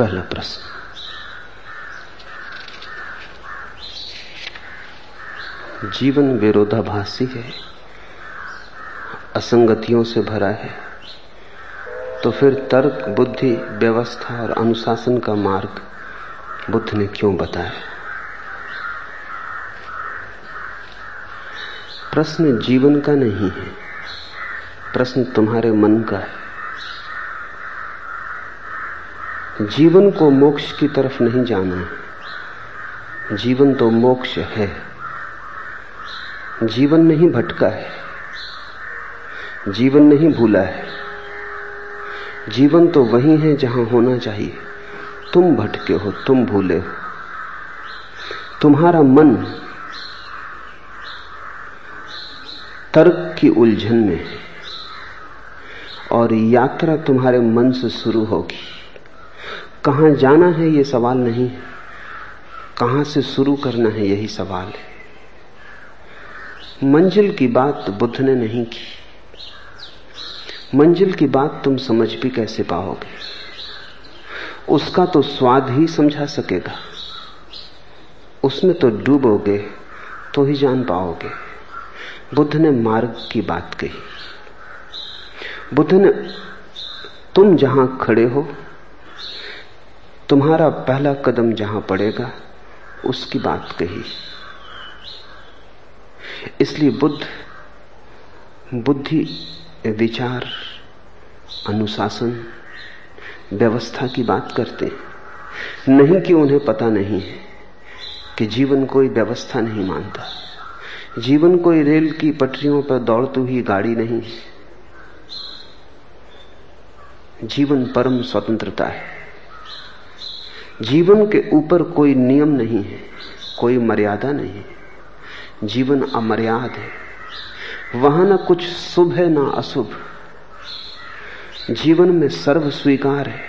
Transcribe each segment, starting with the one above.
पहला प्रश्न। जीवन विरोधाभासी है, असंगतियों से भरा है तो फिर तर्क, बुद्धि, व्यवस्था और अनुशासन का मार्ग बुद्ध ने क्यों बताया? प्रश्न जीवन का नहीं है, प्रश्न तुम्हारे मन का है। जीवन को मोक्ष की तरफ़ नहीं जाना जीवन तो मोक्ष है। जीवन नहीं भटका है। जीवन नहीं भूला है। जीवन तो वही है जहाँ होना चाहिए। तुम भटके हो, तुम भूले हो। तुम्हारा मन तर्क की उलझन में है और यात्रा तुम्हारे मन से शुरू होगी। कहाँ जाना है ये सवाल नहीं है। कहाँ से शुरू करना है यही सवाल है। मंजिल की बात बुद्ध ने नहीं की। मंजिल की बात तुम समझ भी कैसे पाओगे? उसका तो स्वाद ही समझा सकेगा। उसमें तो डूबोगे तो ही जान पाओगे। बुद्ध ने मार्ग की बात कही। बुद्ध ने, तुम जहाँ खड़े हो तुम्हारा पहला कदम जहाँ पड़ेगा, उसकी बात कही। इसलिए बुद्ध, बुद्धि, विचार, अनुशासन, व्यवस्था की बात करते नहीं कि उन्हें पता नहीं है कि जीवन कोई व्यवस्था नहीं मानता। जीवन कोई रेल की पटरियों पर दौड़ती हुई गाड़ी नहीं जीवन परम स्वतंत्रता है। जीवन के ऊपर कोई नियम नहीं है, कोई मर्यादा नहीं है। जीवन अमर्याद है। वहाँ ना कुछ शुभ है, ना अशुभ। जीवन में सर्व स्वीकार है।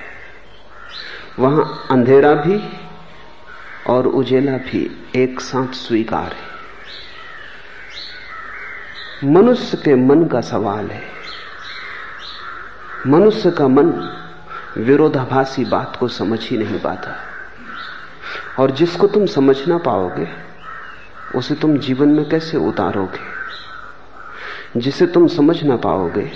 वहाँ अंधेरा भी और उजेला भी एक साथ स्वीकार है। मनुष्य के मन का सवाल है। मनुष्य का मन विरोधाभासी बात को समझ ही नहीं पाता। और जिसको तुम समझ ना पाओगे, उसे तुम जीवन में कैसे उतारोगे? जिसे तुम समझ ना पाओगे,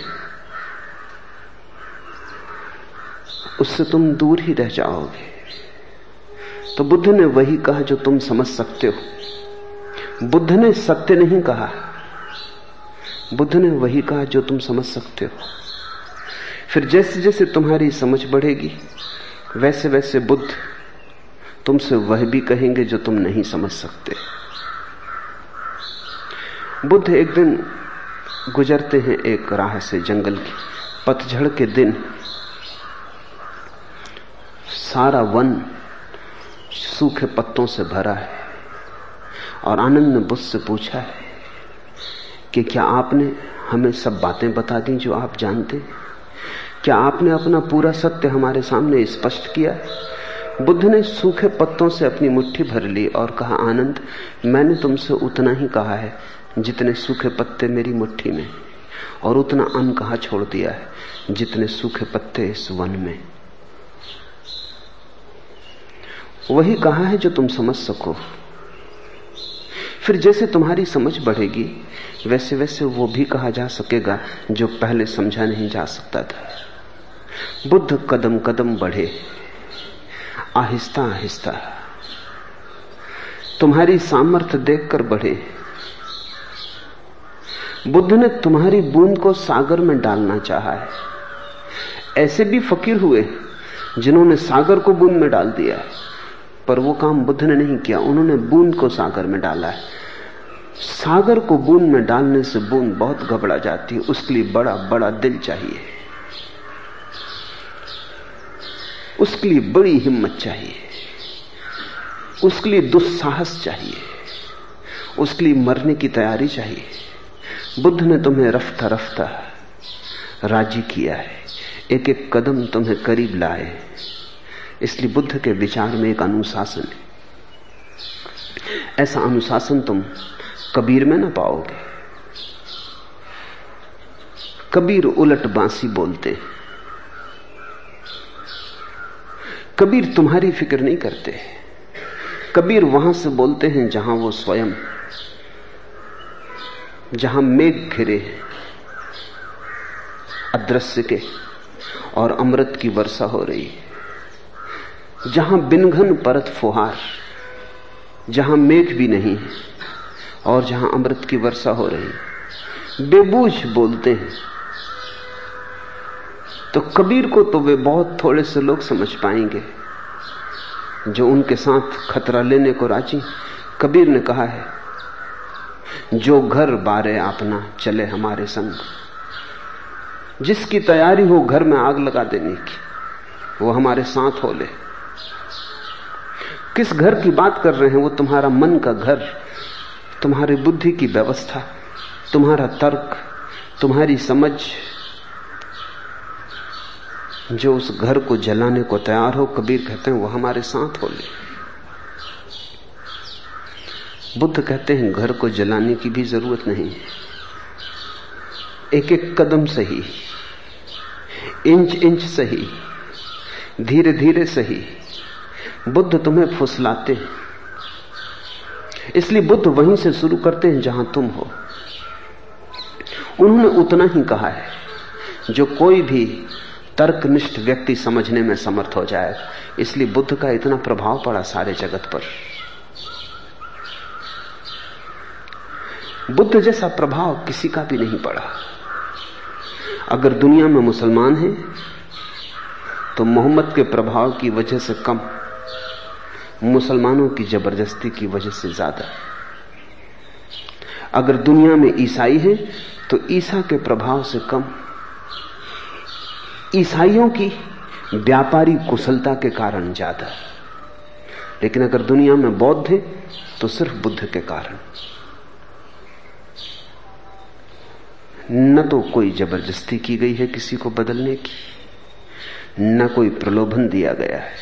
उससे तुम दूर ही रह जाओगे। तो बुद्ध ने वही कहा जो तुम समझ सकते हो। बुद्ध ने सत्य नहीं कहा। बुद्ध ने वही कहा जो तुम समझ सकते हो। फिर जैसे जैसे तुम्हारी समझ बढ़ेगी वैसे वैसे बुद्ध तुमसे वह भी कहेंगे जो तुम नहीं समझ सकते। बुद्ध एक दिन गुजरते हैं एक राह से जंगल की। पतझड़ के दिन सारा वन सूखे पत्तों से भरा है। और आनंद ने बुद्ध से पूछा है कि क्या आपने हमें सब बातें बता दी जो आप जानते क्या आपने अपना पूरा सत्य हमारे सामने स्पष्ट किया बुद्ध ने सूखे पत्तों से अपनी मुट्ठी भर ली और कहा, आनंद, मैंने तुमसे उतना ही कहा है जितने सूखे पत्ते मेरी मुट्ठी में और उतना अन्न कहा छोड़ दिया है जितने सूखे पत्ते इस वन में। वही कहा है जो तुम समझ सको। फिर जैसे तुम्हारी समझ बढ़ेगी वैसे वैसे वो भी कहा जा सकेगा जो पहले समझा नहीं जा सकता था। बुद्ध कदम कदम बढ़े। आहिस्ता आहिस्ता। तुम्हारी सामर्थ्य देखकर बढ़े। बुद्ध ने तुम्हारी बूंद को सागर में डालना चाहा है। ऐसे भी फकीर हुए, जिन्होंने सागर को बूंद में डाल दिया है। पर वो काम बुद्ध ने नहीं किया, उन्होंने बूंद को सागर में डाला है। सागर को बूंद में डालने से बूंद बहुत घबरा जाती है उसके लिए बड़ा बड़ा दिल चाहिए। उसके लिए बड़ी हिम्मत चाहिए। उसके लिए दुस्साहस चाहिए। उसके लिए मरने की तैयारी चाहिए। बुद्ध ने तुम्हें रफ्ता रफ्ता राज़ी किया है। एक एक कदम तुम्हें करीब लाए। इसलिए बुद्ध के विचार में एक अनुशासन है। ऐसा अनुशासन तुम कबीर में ना पाओगे। कबीर उलट बांसी बोलते कबीर तुम्हारी फ़िक्र नहीं करते। कबीर वहाँ से बोलते हैं जहाँ वो स्वयं, जहाँ मेघ घिरे अदृश्य के, और अमृत की वर्षा हो रही है। जहाँ बिनघन परत फुहार, जहाँ मेघ भी नहीं है, और जहाँ अमृत की वर्षा हो रही बेबूझ बोलते हैं तो कबीर को तो वे बहुत थोड़े से लोग समझ पाएँगे, जो उनके साथ खतरा लेने को राज़ी। कबीर ने कहा है, जो घर बारे अपना चले हमारे संग। जिसकी तैयारी हो घर में आग लगा देने की, वो हमारे साथ हो ले। किस घर की बात कर रहे हैं, वो तुम्हारा मन का घर, तुम्हारी बुद्धि की व्यवस्था, तुम्हारा तर्क, तुम्हारी समझ जो उस घर को जलाने को तैयार हो, कबीर कहते हैं, वो हमारे साथ हो ले। बुद्ध कहते हैं, घर को जलाने की भी ज़रूरत नहीं एक एक कदम सही इंच इंच सही धीरे धीरे सही बुद्ध तुम्हें फुसलाते हैं। इसलिए बुद्ध वहीं से शुरू करते हैं जहाँ तुम हो। उन्होंने उतना ही कहा है, जो कोई भी तर्कनिष्ठ व्यक्ति समझने में समर्थ हो जाएगा इसलिए बुद्ध का इतना प्रभाव पड़ा सारे जगत पर। बुद्ध जैसा प्रभाव किसी का भी नहीं पड़ा। अगर दुनिया में मुसलमान हैं तो मोहम्मद के प्रभाव की वजह से कम, मुसलमानों की ज़बरदस्ती की वजह से ज़्यादा। अगर दुनिया में ईसाई हैं तो ईसा के प्रभाव से कम ईसाइयों की व्यापारी कुशलता के कारण ज़्यादा। लेकिन अगर दुनिया में बौद्ध हैं तो सिर्फ़ बुद्ध के कारण। न तो कोई ज़बरदस्ती की गई है किसी को बदलने की, न कोई प्रलोभन दिया गया है।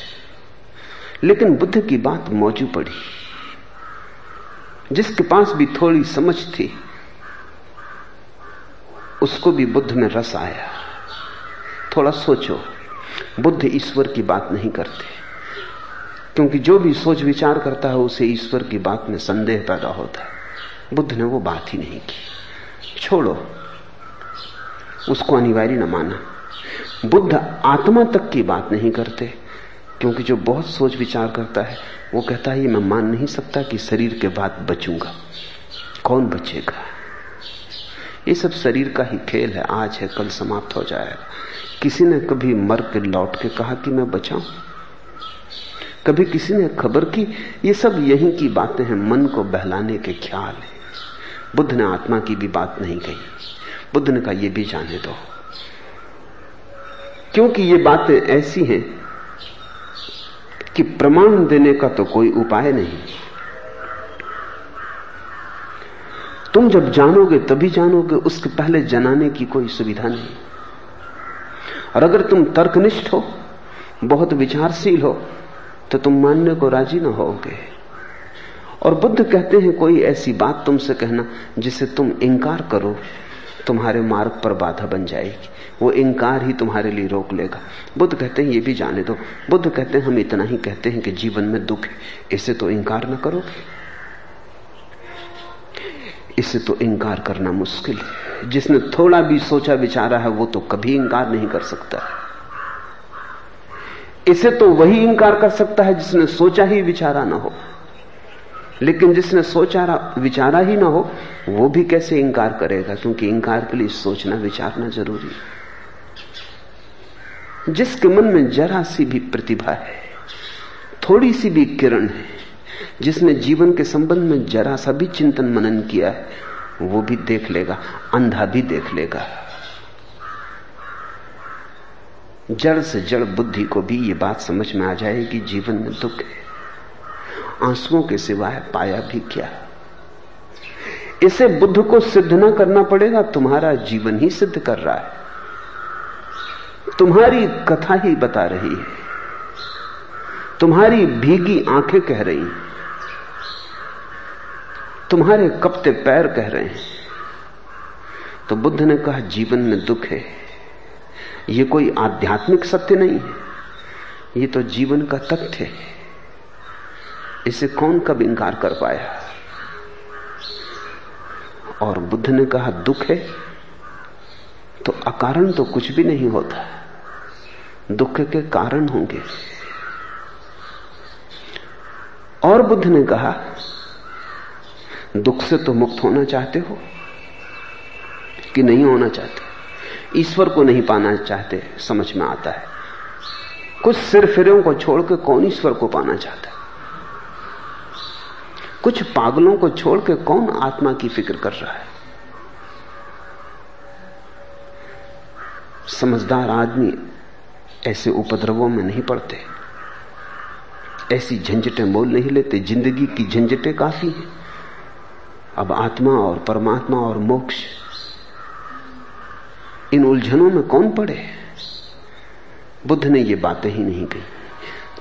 लेकिन बुद्ध की बात मौजू पड़ी, जिसके पास भी थोड़ी समझ थी, उसको भी बुद्ध में रस आया। थोड़ा सोचो। बुद्ध ईश्वर की बात नहीं करते। क्योंकि जो भी सोच विचार करता है, उसे ईश्वर की बात में संदेह पैदा होता है। बुद्ध ने वो बात ही नहीं की। छोड़ो। उसको अनिवार्य न माना। बुद्ध आत्मा तक की बात नहीं करते, क्योंकि जो बहुत सोच विचार करता है, वो कहता है मैं मान नहीं सकता कि शरीर के बाद बचूँगा। कौन बचेगा? ये सब शरीर का ही खेल है। आज है, कल समाप्त हो जाएगा। किसी ने कभी मर के लौट के कहा कि मैं बचाऊं? कभी किसी ने खबर की? ये सब यही की बातें हैं, मन को बहलाने के ख्याल है। बुद्ध ने आत्मा की भी बात नहीं कही। बुद्ध ने कहा यह भी जाने दो। क्योंकि ये बातें ऐसी हैं कि प्रमाण देने का तो कोई उपाय नहीं। तुम जब जानोगे, तभी जानोगे, उसके पहले जनाने की कोई सुविधा नहीं। और अगर तुम तर्कनिष्ठ हो, बहुत विचारशील हो तो तुम मानने को राज़ी ना होगे। और बुद्ध कहते हैं, कोई ऐसी बात तुमसे कहना जिसे तुम इंकार करो, तुम्हारे मार्ग पर बाधा बन जाएगी। वो इंकार ही तुम्हारे लिए रोक लेगा। बुद्ध कहते हैं, ये भी जाने दो। बुद्ध कहते हैं, हम इतना ही कहते हैं कि जीवन में दुख है, इसे तो इंकार न करोगे। इसे तो इंकार करना मुश्किल है। जिसने थोड़ा भी सोचा विचारा है, वो तो कभी इंकार नहीं कर सकता। इसे तो वही इंकार कर सकता है जिसने सोचा ही विचारा ना हो। लेकिन जिसने सोचा विचारा ही ना हो, वो भी कैसे इंकार करेगा? क्योंकि इंकार के लिए सोचना, विचारना ज़रूरी है। जिसके मन में जरा सी भी प्रतिभा है, थोड़ी सी भी किरण है जिसने जीवन के संबंध में जरा सा भी चिंतन मनन किया है, वो भी देख लेगा, अंधा भी देख लेगा। जड़ से जड़ बुद्धि को भी ये बात समझ में आ जाएगी जीवन में दुख है। आंसुओं के सिवाय पाया भी क्या? इसे बुद्ध को सिद्ध ना करना पड़ेगा, तुम्हारा जीवन ही सिद्ध कर रहा है। तुम्हारी कथा ही बता रही है। तुम्हारी भीगी आँखें कह रही तुम्हारे कपते पैर कह रहे हैं। तो बुद्ध ने कहा, जीवन में दुख है। यह कोई आध्यात्मिक सत्य नहीं है। ये तो जीवन का तथ्य है। इसे कौन कब इंकार कर पाया? और बुद्ध ने कहा, दुख है तो अकारण तो कुछ भी नहीं होता। दुख के कारण होंगे। और बुद्ध ने कहा, दुख से तो मुक्त होना चाहते हो, कि नहीं होना चाहते? ईश्वर को नहीं पाना चाहते, समझ में आता है। कुछ सिर फिरों को छोड़कर कौन ईश्वर को पाना चाहता है? कुछ पागलों को छोड़कर कौन आत्मा की फ़िक्र कर रहा है? समझदार आदमी ऐसे उपद्रवों में नहीं पड़ते। ऐसी झंझटें मोल नहीं लेते, ज़िंदगी की झंझटें काफ़ी हैं। अब आत्मा और परमात्मा और मोक्ष, इन उलझनों में कौन पड़े? बुद्ध ने ये बातें ही नहीं कही।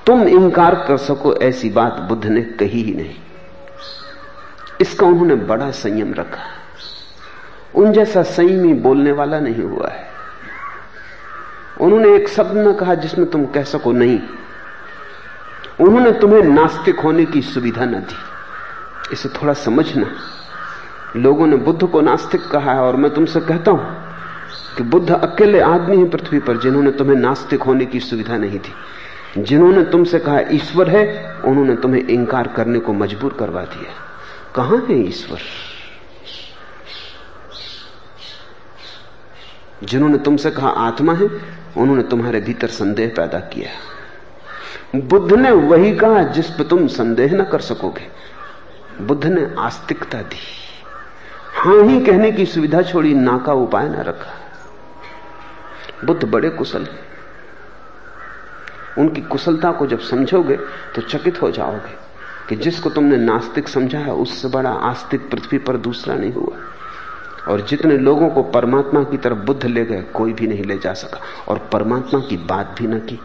तुम इंकार कर सको, ऐसी बात बुद्ध ने कही ही नहीं। इसका उन्होंने बड़ा संयम रखा। उन जैसा संयमी बोलने वाला नहीं हुआ है। उन्होंने एक शब्द न कहा जिसमें तुम कह सको, नहीं उन्होंने तुम्हें नास्तिक होने की सुविधा न दी। इसे थोड़ा समझना। लोगों ने बुद्ध को नास्तिक कहा है और मैं तुमसे कहता हूँ कि बुद्ध अकेले आदमी है पृथ्वी पर जिन्होंने तुम्हें नास्तिक होने की सुविधा नहीं थी जिन्होंने तुमसे कहा ईश्वर है, उन्होंने तुम्हें इंकार करने को मजबूर करवा दिया। कहाँ है ईश्वर? जिन्होंने तुमसे कहा आत्मा है, उन्होंने तुम्हारे भीतर संदेह पैदा किया। बुद्ध ने वही कहा जिस पर तुम संदेह न कर सकोगे। बुद्ध ने आस्तिकता दी। हाँ ही कहने की सुविधा छोड़ी ना का उपाय ना रखा। बुद्ध बड़े कुशल उनकी कुशलता को जब समझोगे तो चकित हो जाओगे कि जिसको तुमने नास्तिक समझा है, उससे बड़ा आस्तिक पृथ्वी पर दूसरा नहीं हुआ। और जितने लोगों को परमात्मा की तरफ़ बुद्ध ले गए, कोई भी नहीं ले जा सका। और परमात्मा की बात भी ना की,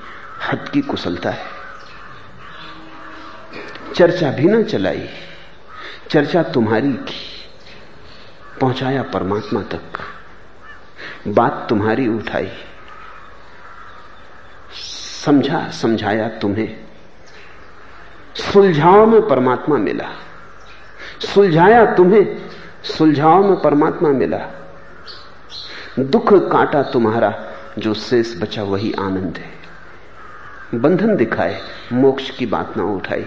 हद की कुशलता है। चर्चा भी ना चलाई। चर्चा तुम्हारी की। पहुँचाया परमात्मा तक। बात तुम्हारी उठाई। समझा, समझाया तुम्हें। सुलझाओ में परमात्मा मिला। सुलझाया तुम्हें सुलझाओ में परमात्मा मिला। दुख काटा तुम्हारा, जो शेष बचा वही आनंद है। बंधन दिखाए, मोक्ष की बात ना उठाई।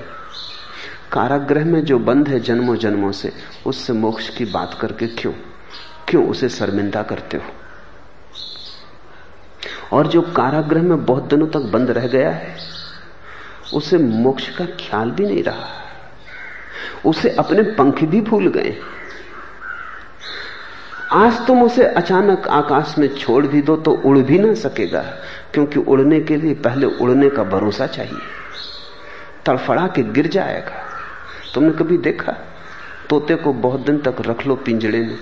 कारागृह में जो बंद है जन्मों जन्मों से, उससे मोक्ष की बात करके क्यों? क्यों उसे शर्मिंदा करते हो? और जो कारागृह में बहुत दिनों तक बंद रह गया है, उसे मोक्ष का ख्याल भी नहीं रहा उसे अपने पंख भी भूल गए। आज तुम उसे अचानक आकाश में छोड़ भी दो तो उड़ भी ना सकेगा, क्योंकि उड़ने के लिए पहले उड़ने का भरोसा चाहिए। तड़फड़ा के गिर जाएगा। तुमने कभी देखा? तोते को बहुत दिन तक रख लो पिंजड़े में।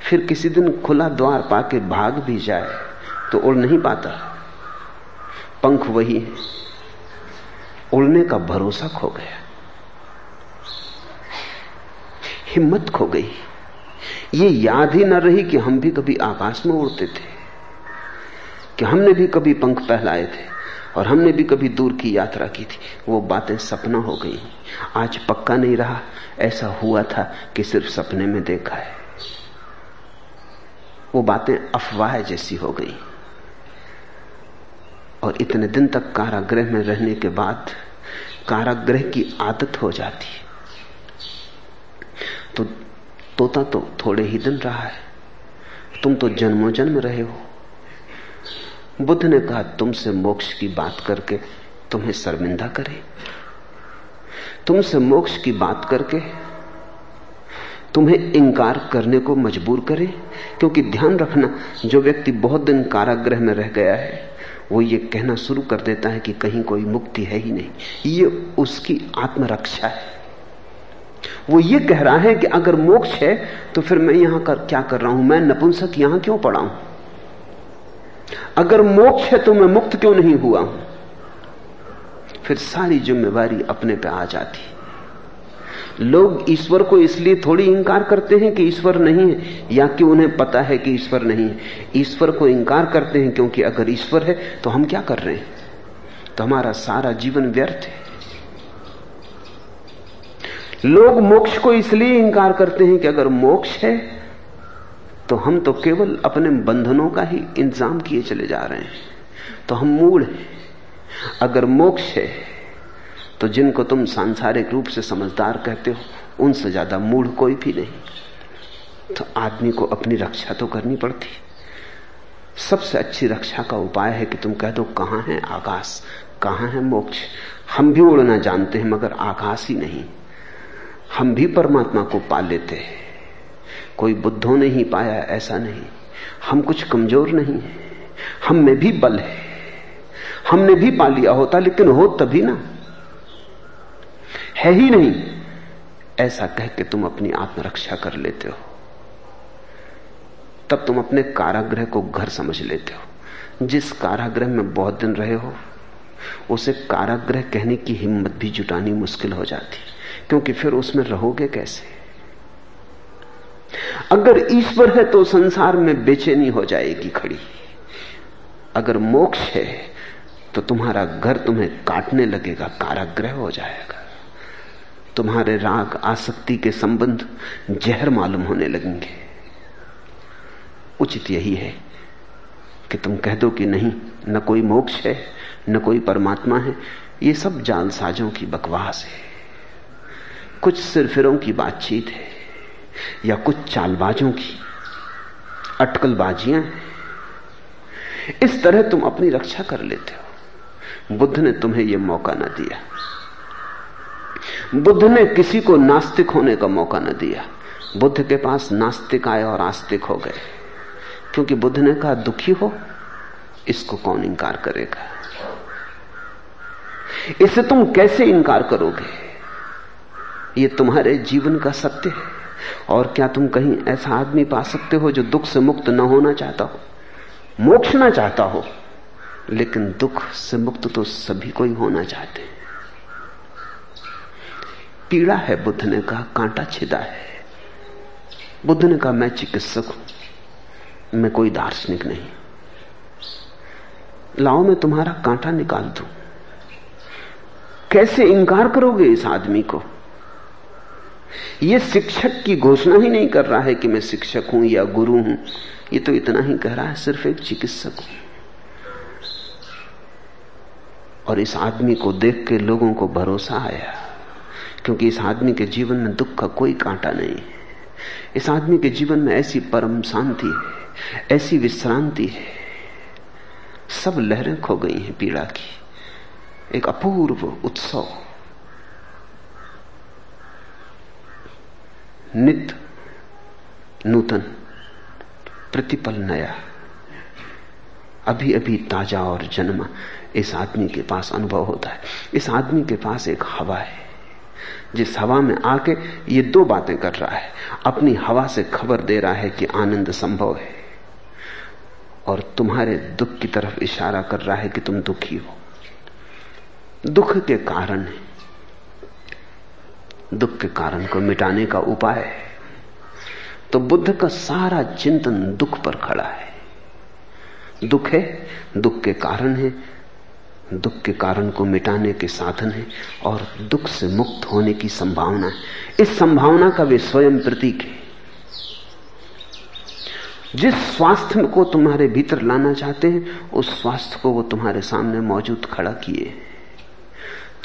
फिर किसी दिन खुला द्वार पाके भाग भी जाए तो उड़ नहीं पाता। पंख वही है। उड़ने का भरोसा खो गया। हिम्मत खो गई। ये याद ही न रही कि हम भी कभी आकाश में उड़ते थे, कि हमने भी कभी पंख पहलाए थे। और हमने भी कभी दूर की यात्रा की थी। वो बातें सपना हो गई। आज पक्का नहीं रहा। ऐसा हुआ था कि सिर्फ़ सपने में देखा है। वो बातें अफवाह जैसी हो गई। और इतने दिन तक कारागृह में रहने के बाद कारागृह की आदत हो जाती। तो तोता तो थोड़े ही दिन रहा है। तुम तो जन्मों जन्म रहे हो। बुद्ध ने कहा, तुमसे मोक्ष की बात करके तुम्हें शर्मिंदा करे? तुमसे मोक्ष की बात करके तुम्हें इंकार करने को मजबूर करे? क्योंकि ध्यान रखना, जो व्यक्ति बहुत दिन कारागृह में रह गया है, वो ये कहना शुरू कर देता है कि कहीं कोई मुक्ति है ही नहीं। ये उसकी आत्मरक्षा है। वो ये कह रहा है कि अगर मोक्ष है तो फिर मैं यहाँ कर क्या कर रहा हूँ? मैं नपुंसक यहाँ क्यों पड़ा हूँ? अगर मोक्ष है तो मैं मुक्त क्यों नहीं हुआ? हूँ फिर सारी जिम्मेवारी अपने पे आ जाती। लोग ईश्वर को इसलिए थोड़ी इंकार करते हैं कि ईश्वर नहीं है, या कि उन्हें पता है कि ईश्वर नहीं है। ईश्वर को इंकार करते हैं क्योंकि अगर ईश्वर है तो हम क्या कर रहे हैं? तो हमारा सारा जीवन व्यर्थ है। लोग मोक्ष को इसलिए इंकार करते हैं कि अगर मोक्ष है तो हम तो केवल अपने बंधनों का ही इंतज़ाम किए चले जा रहे हैं। तो हम मूड हैं। अगर मोक्ष है तो जिनको तुम सांसारिक रूप से समझदार कहते हो, उनसे ज़्यादा मूढ़ कोई भी नहीं। तो आदमी को अपनी रक्षा तो करनी पड़ती। सबसे अच्छी रक्षा का उपाय है कि तुम कह दो, कहाँ है आकाश? कहाँ है मोक्ष? हम भी उड़ना जानते हैं, मगर आकाश ही नहीं। हम भी परमात्मा को पा लेते हैं। कोई बुद्धों ने ही पाया, ऐसा नहीं। हम कुछ कमज़ोर नहीं है। हम में भी बल है। हमने भी पा लिया होता, लेकिन हो तभी ना। है ही नहीं। ऐसा कह के तुम अपनी आत्मरक्षा कर लेते हो। तब तुम अपने कारागृह को घर समझ लेते हो। जिस कारागृह में बहुत दिन रहे हो, उसे कारागृह कहने की हिम्मत भी जुटानी मुश्किल हो जाती, क्योंकि फिर उसमें रहोगे कैसे? अगर ईश्वर है तो संसार में बेचैनी हो जाएगी खड़ी। अगर मोक्ष है तो तुम्हारा घर तुम्हें काटने लगेगा काराग्रह हो जाएगा। तुम्हारे राग, आसक्ति के संबंध जहर मालूम होने लगेंगे। उचित यही है कि तुम कह दो कि नहीं, न कोई मोक्ष है, न कोई परमात्मा है, ये सब जालसाजों की बकवास है। कुछ सिरफिरों की बातचीत है। या कुछ चालबाजों की अटकलबाजियाँ इस तरह तुम अपनी रक्षा कर लेते हो। बुद्ध ने तुम्हें यह मौका ना दिया। बुद्ध ने किसी को नास्तिक होने का मौका ना दिया। बुद्ध के पास नास्तिक आए और आस्तिक हो गए। क्योंकि बुद्ध ने कहा, दुखी हो, इसको कौन इंकार करेगा? इसे तुम कैसे इंकार करोगे? ये तुम्हारे जीवन का सत्य है। और क्या तुम कहीं ऐसा आदमी पा सकते हो जो दुख से मुक्त न होना चाहता हो? मोक्ष ना चाहता हो, लेकिन दुख से मुक्त तो सभी को ही होना चाहते हैं। पीड़ा है बुद्ध ने कहा, कांटा छिदा है। बुद्ध ने कहा, मैं चिकित्सक हूँ, मैं कोई दार्शनिक नहीं। लाओ, मैं तुम्हारा कांटा निकाल दू। कैसे इंकार करोगे इस आदमी को? यह शिक्षक की घोषणा ही नहीं कर रहा है कि मैं शिक्षक हूँ या गुरु हूँ। ये तो इतना ही कह रहा है, सिर्फ़ एक चिकित्सक हूँ। और इस आदमी को देख के लोगों को भरोसा आया, क्योंकि इस आदमी के जीवन में दुख का कोई कांटा नहीं है। इस आदमी के जीवन में ऐसी परम शांति है, ऐसी विश्रांति है। सब लहरें खो गई हैं पीड़ा की। एक अपूर्व उत्सव। नित नूतन प्रतिपल नया। अभी अभी ताज़ा और जन्मा इस आदमी के पास अनुभव होता है। इस आदमी के पास एक हवा है। जिस हवा में आके ये दो बातें कर रहा है। अपनी हवा से खबर दे रहा है कि आनंद संभव है। और तुम्हारे दुख की तरफ़ इशारा कर रहा है कि तुम दुखी हो। दुख के कारण है। दुख के कारण को मिटाने का उपाय है। तो बुद्ध का सारा चिंतन दुख पर खड़ा है। दुख है, दुख के कारण है, दुख के कारण को मिटाने के साधन है और दुख से मुक्त होने की संभावना है। इस संभावना का वे स्वयं प्रतीक है। जिस स्वास्थ्य को तुम्हारे भीतर लाना चाहते हैं, उस स्वास्थ्य को वो तुम्हारे सामने मौजूद खड़ा किए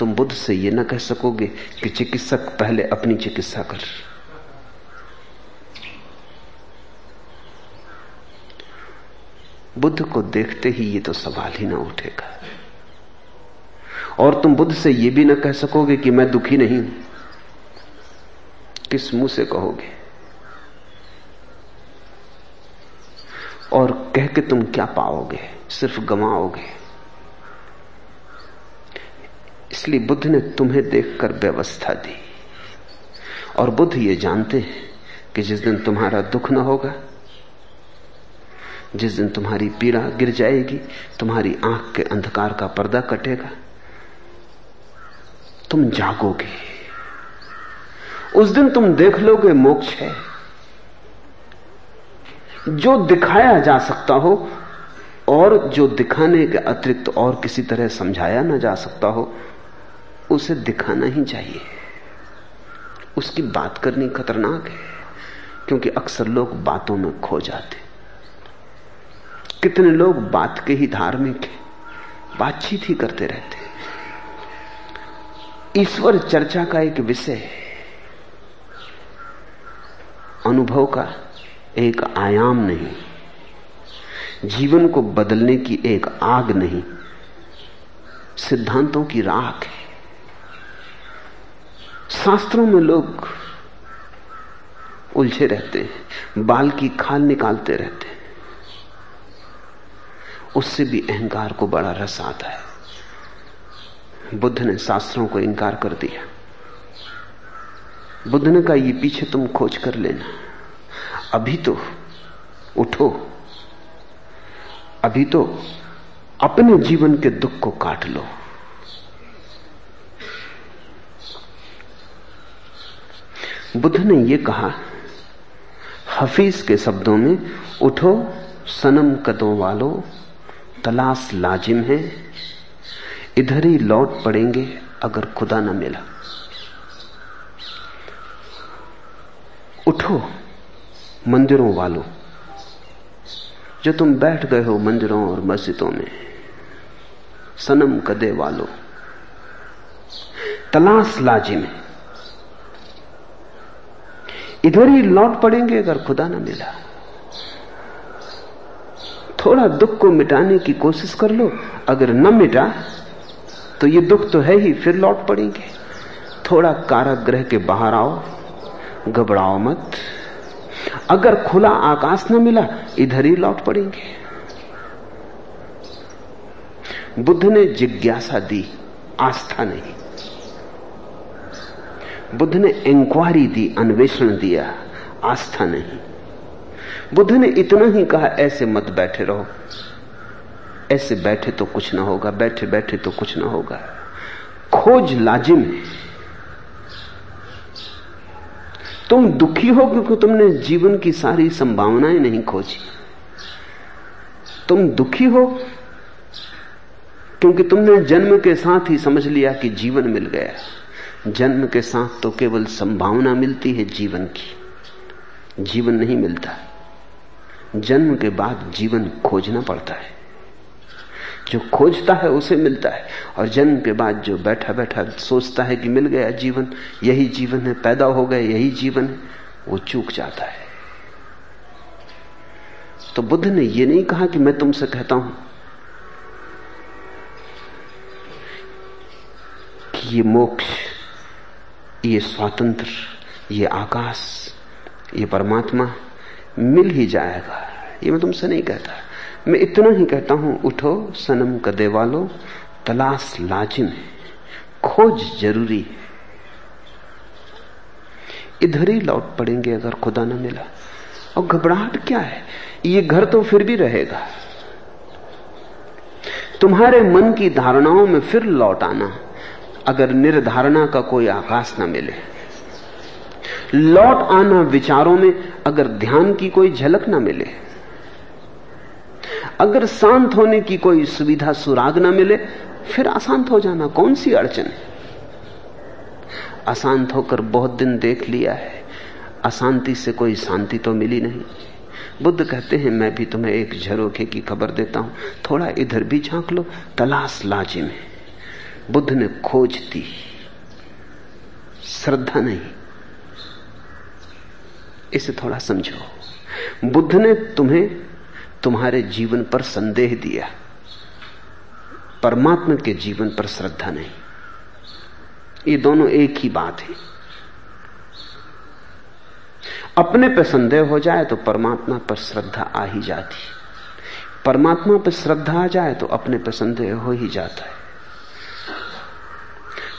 तुम बुद्ध से यह ना कह सकोगे कि चिकित्सक पहले अपनी चिकित्सा कर। बुद्ध को देखते ही ये तो सवाल ही ना उठेगा। और तुम बुद्ध से यह भी ना कह सकोगे कि मैं दुखी नहीं किस मुँह से कहोगे? और कह के तुम क्या पाओगे? सिर्फ़ गमाओगे इसलिए बुद्ध ने तुम्हें देखकर व्यवस्था दी। और बुद्ध ये जानते हैं कि जिस दिन तुम्हारा दुख न होगा, जिस दिन तुम्हारी पीड़ा गिर जाएगी, तुम्हारी आँख के अंधकार का पर्दा कटेगा, तुम जागोगे। उस दिन तुम देख लोगे मोक्ष है। जो दिखाया जा सकता हो और जो दिखाने के अतिरिक्त और किसी तरह समझाया ना जा सकता हो उसे दिखाना ही चाहिए। उसकी बात करनी खतरनाक है, क्योंकि अक्सर लोग बातों में खो जाते कितने लोग बात के ही धार्मिक है, बातचीत ही करते रहते ईश्वर चर्चा का एक विषय है। अनुभव का एक आयाम नहीं। जीवन को बदलने की एक आग नहीं। सिद्धांतों की राख है। शास्त्रों में लोग उलझे रहते हैं, बाल की खाल निकालते रहते हैं। उससे भी अहंकार को बड़ा रस आता है। बुद्ध ने शास्त्रों को इंकार कर दिया। बुद्ध ने कहा, ये पीछे तुम खोज कर लेना। अभी तो उठो। अभी तो अपने जीवन के दुख को काट लो। बुद्ध ने यह कहा, हफीज के शब्दों में, उठो, सनम कदों वालो, तलाश लाजिम है। इधर ही लौट पड़ेंगे, अगर खुदा न मिला। उठो, मंदिरों वालों, जो तुम बैठ गए हो मंदिरों और मस्जिदों में। सनम कदे वालों, तलाश लाजिम है। इधर ही लौट पड़ेंगे अगर खुदा ना मिला। थोड़ा दुख को मिटाने की कोशिश कर लो। अगर न मिटा तो ये दुख तो है ही, फिर लौट पड़ेंगे। थोड़ा कारागृह के बाहर आओ, घबराओ मत। अगर खुला आकाश न मिला, इधर ही लौट पड़ेंगे। बुद्ध ने जिज्ञासा दी, आस्था नहीं। बुद्ध ने इंक्वायरी दी, अन्वेषण दिया। आस्था नहीं। बुद्ध ने इतना ही कहा, ऐसे मत बैठे रहो। ऐसे बैठे तो कुछ ना होगा, बैठे बैठे तो कुछ ना होगा। खोज लाजिम है। तुम दुखी हो क्योंकि तुमने जीवन की सारी संभावनाएँ नहीं खोजी। तुम दुखी हो क्योंकि तुमने जन्म के साथ ही समझ लिया कि जीवन मिल गया। जन्म के साथ तो केवल संभावना मिलती है जीवन की। जीवन नहीं मिलता। जन्म के बाद जीवन खोजना पड़ता है। जो खोजता है उसे मिलता है। और जन्म के बाद जो बैठा बैठा सोचता है कि मिल गया जीवन, यही जीवन है, पैदा हो गए, यही जीवन है, वो चूक जाता है। तो बुद्ध ने यह नहीं कहा कि मैं तुमसे कहता हूँ कि ये मोक्ष ये स्वातंत्र, ये आकाश, ये परमात्मा मिल ही जाएगा। ये मैं तुमसे नहीं कहता। मैं इतना ही कहता हूँ, उठो सनम कदे वालो तलाश लाजिम है, खोज ज़रूरी है। इधर ही लौट पड़ेंगे अगर खुदा न मिला। और घबराहट क्या है? ये घर तो फिर भी रहेगा। तुम्हारे मन की धारणाओं में फिर लौट आना। अगर निर्धारणा का कोई आकाश न मिले। लौट आना विचारों में अगर ध्यान की कोई झलक ना मिले। अगर शांत होने की कोई सुविधा सुराग ना मिले, फिर अशांत हो जाना कौन सी अड़चन? अशांत होकर बहुत दिन देख लिया है। अशांति से कोई शांति तो मिली नहीं। बुद्ध कहते हैं, मैं भी तुम्हें एक झरोखे की खबर देता हूँ। थोड़ा इधर भी झाँक लो, तलाश लाजिम है। बुद्ध ने खोज दी। श्रद्धा नहीं। इसे थोड़ा समझो। बुद्ध ने तुम्हें तुम्हारे जीवन पर संदेह दिया। परमात्मा के जीवन पर श्रद्धा नहीं। ये दोनों एक ही बात है। अपने पर संदेह हो जाए तो परमात्मा पर श्रद्धा आ ही जाती। परमात्मा पर श्रद्धा आ जाए तो अपने पर संदेह हो ही जाता है।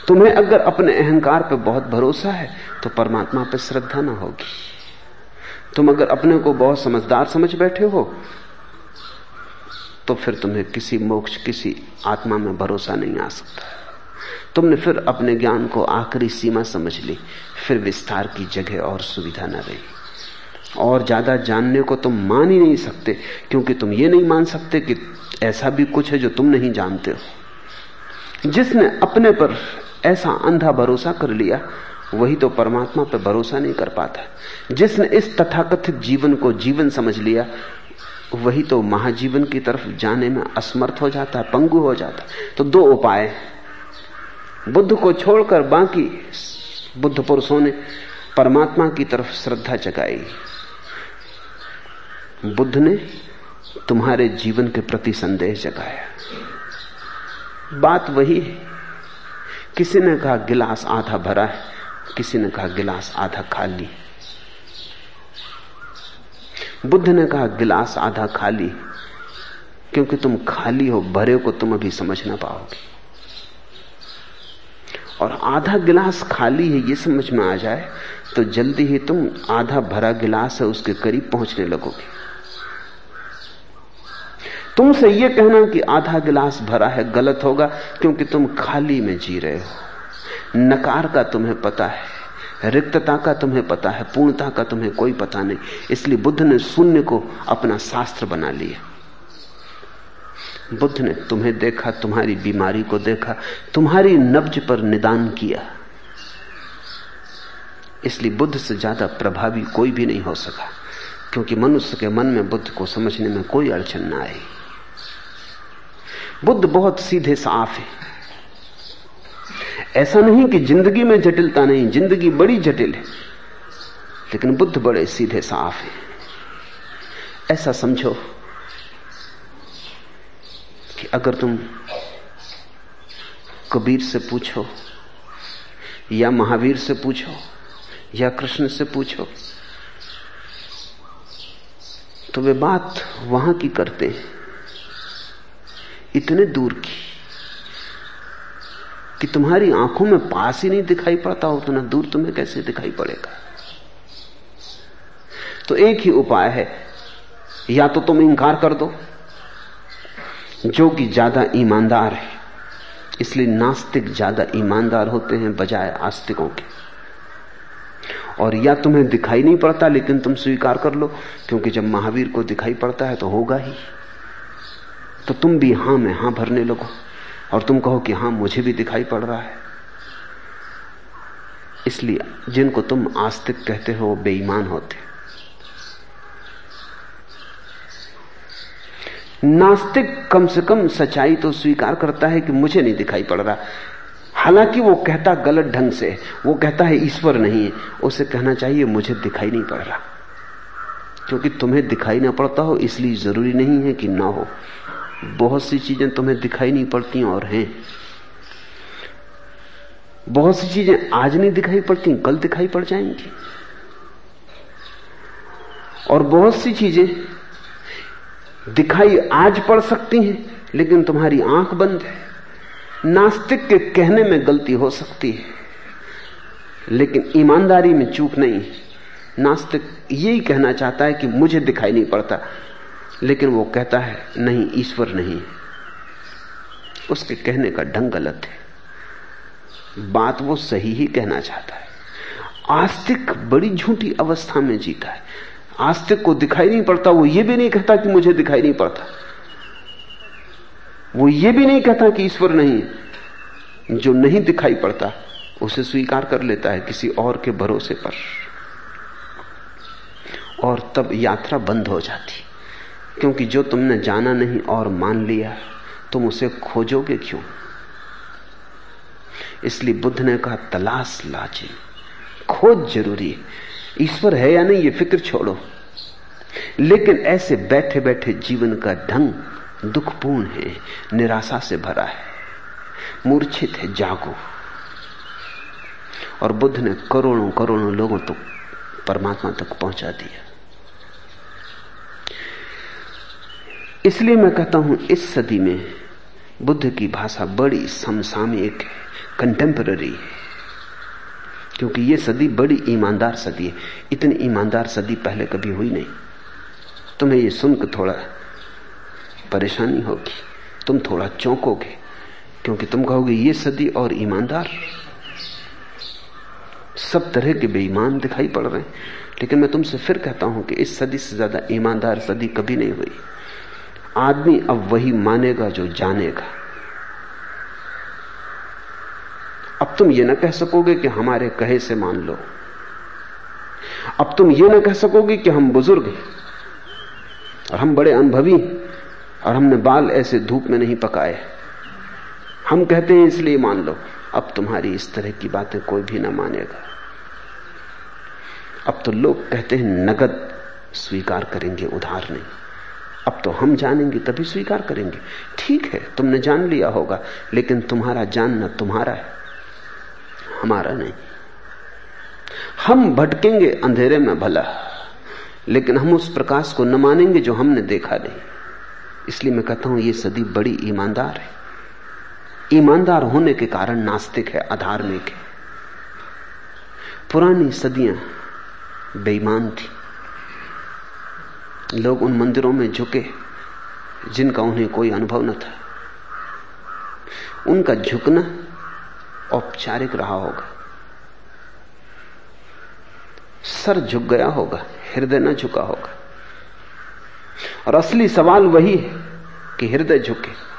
तुम्हें अगर अपने अहंकार पर बहुत भरोसा है तो परमात्मा पर श्रद्धा ना होगी। तुम अगर अपने को बहुत समझदार समझ बैठे हो तो फिर तुम्हें किसी मोक्ष, किसी आत्मा में भरोसा नहीं आ सकता। तुमने फिर अपने ज्ञान को आखिरी सीमा समझ ली, फिर विस्तार की जगह और सुविधा न रही। और ज़्यादा जानने को तुम मान ही नहीं सकते, क्योंकि तुम ये नहीं मान सकते कि ऐसा भी कुछ है जो तुम नहीं जानते हो। जिसने अपने पर ऐसा अंधा भरोसा कर लिया, वही तो परमात्मा पर भरोसा नहीं कर पाता। जिसने इस तथाकथित जीवन को जीवन समझ लिया, वही तो महाजीवन की तरफ़ जाने में असमर्थ हो जाता है पंगु हो जाता। तो दो उपाय बुद्ध को छोड़कर बाकी बुद्ध पुरुषों ने परमात्मा की तरफ़ श्रद्धा जगाई। बुद्ध ने तुम्हारे जीवन के प्रति संदेह जगाया। बात वही है किसी ने कहा, गिलास आधा भरा है। किसी ने कहा, गिलास आधा खाली बुद्ध ने कहा, गिलास आधा खाली क्योंकि तुम खाली हो, भरे को तुम अभी समझ ना पाओगे। और आधा गिलास खाली है, ये समझ में आ जाए तो जल्दी ही तुम आधा भरा गिलास है, उसके करीब पहुँचने लगोगे। तुमसे यह कहना कि आधा गिलास भरा है, गलत होगा, क्योंकि तुम खाली में जी रहे हो। नकार का तुम्हें पता है, रिक्तता का तुम्हें पता है, पूर्णता का तुम्हें कोई पता नहीं। इसलिए बुद्ध ने शून्य को अपना शास्त्र बना लिया। बुद्ध ने तुम्हें देखा, तुम्हारी बीमारी को देखा, तुम्हारी नब्ज पर निदान किया। इसलिए बुद्ध से ज़्यादा प्रभावी कोई भी नहीं हो सका, क्योंकि मनुष्य के मन में बुद्ध को समझने में कोई अड़चन ना आई। बुद्ध बहुत सीधे साफ़ है। ऐसा नहीं कि ज़िंदगी में जटिलता नहीं, ज़िंदगी बड़ी जटिल है, लेकिन बुद्ध बड़े सीधे साफ़ है। ऐसा समझो कि अगर तुम कबीर से पूछो, या महावीर से पूछो, या कृष्ण से पूछो तो वे बात वहाँ की करते हैं। इतने दूर की कि तुम्हारी आँखों में पास ही नहीं दिखाई पड़ता उतना दूर तुम्हें कैसे दिखाई पड़ेगा? तो एक ही उपाय है, या तो तुम इंकार कर दो, जो कि ज़्यादा ईमानदार है। इसलिए नास्तिक ज़्यादा ईमानदार होते हैं बजाय आस्तिकों के। और या तुम्हें दिखाई नहीं पड़ता, लेकिन तुम स्वीकार कर लो, क्योंकि जब महावीर को दिखाई पड़ता है तो होगा ही। तो तुम भी हाँ में हाँ भरने लगो और तुम कहो कि हाँ, मुझे भी दिखाई पड़ रहा है। इसलिए जिनको तुम आस्तिक कहते हो बेईमान होते। नास्तिक कम से कम सच्चाई तो स्वीकार करता है कि मुझे नहीं दिखाई पड़ रहा। हालाँकि वो कहता गलत ढंग से, वो कहता है ईश्वर नहीं है उसे कहना चाहिए, मुझे दिखाई नहीं पड़ रहा। क्योंकि तुम्हें दिखाई ना पड़ता हो, इसलिए ज़रूरी नहीं है कि ना हो। बहुत सी चीज़ें तुम्हें दिखाई नहीं पड़ती और हैं। बहुत सी चीज़ें आज नहीं दिखाई पड़ती, कल दिखाई पड़ जाएँगी। और बहुत सी चीज़ें दिखाई आज पड़ सकती हैं, लेकिन तुम्हारी आँख बंद है। नास्तिक के कहने में गलती हो सकती है, लेकिन ईमानदारी में चूक नहीं। नास्तिक यही कहना चाहता है कि मुझे दिखाई नहीं पड़ता। लेकिन वो कहता है, नहीं, ईश्वर नहीं उसके कहने का ढंग गलत है। बात वो सही ही कहना चाहता है। आस्तिक बड़ी झूठी अवस्था में जीता है। आस्तिक को दिखाई नहीं पड़ता, वो ये भी नहीं कहता कि मुझे दिखाई नहीं पड़ता। वो ये भी नहीं कहता कि ईश्वर नहीं जो नहीं दिखाई पड़ता, उसे स्वीकार कर लेता है किसी और के भरोसे पर। और तब यात्रा बंद हो जाती। क्योंकि जो तुमने जाना नहीं और मान लिया, तुम उसे खोजोगे क्यों? इसलिए बुद्ध ने कहा, तलाश लाजे खोज ज़रूरी है। ईश्वर है या नहीं, ये फ़िक्र छोड़ो। लेकिन ऐसे बैठे बैठे जीवन का ढंग दुखपूर्ण है, निराशा से भरा है। मूर्छित है, जागो। और बुद्ध ने करोड़ों करोड़ों लोगों तक तो परमात्मा तक पहुँचा दिया। इसलिए मैं कहता हूँ, इस सदी में बुद्ध की भाषा बड़ी समसामयिक है कंटेम्पररी है। क्योंकि यह सदी बड़ी ईमानदार सदी है। इतनी ईमानदार सदी पहले कभी हुई नहीं। तुम्हें यह सुनकर थोड़ा परेशानी होगी। तुम थोड़ा चौंकोगे, क्योंकि तुम कहोगे, ये सदी और ईमानदार। सब तरह के बेईमान दिखाई पड़ रहे हैं। लेकिन मैं तुमसे फिर कहता हूँ कि इस सदी से ज़्यादा ईमानदार सदी कभी नहीं हुई। आदमी अब वही मानेगा जो जानेगा। अब तुम ये ना कह सकोगे कि हमारे कहे से मान लो। अब तुम ये ना कह सकोगे कि हम बुज़ुर्ग हैं, और हम बड़े अनुभवी और हमने बाल ऐसे धूप में नहीं पकाए। हम कहते हैं, इसलिए मान लो, अब तुम्हारी इस तरह की बातें कोई भी ना मानेगा। अब तो लोग कहते हैं, नगद स्वीकार करेंगे, उधार नहीं। अब तो हम जानेंगे, तभी स्वीकार करेंगे। ठीक है, तुमने जान लिया होगा, लेकिन तुम्हारा जानना तुम्हारा है, हमारा नहीं। हम भटकेंगे अंधेरे में भला, लेकिन हम उस प्रकाश को न मानेंगे जो हमने देखा नहीं। इसलिए मैं कहता हूँ, ये सदी बड़ी ईमानदार है। ईमानदार होने के कारण नास्तिक है, अधार्मिक है। पुरानी सदियाँ बेईमान थी। लोग उन मंदिरों में झुके, जिनका उन्हें कोई अनुभव न था। उनका झुकना औपचारिक रहा होगा। सर झुक गया होगा, हृदय न झुका होगा। और असली सवाल वही है कि हृदय झुके।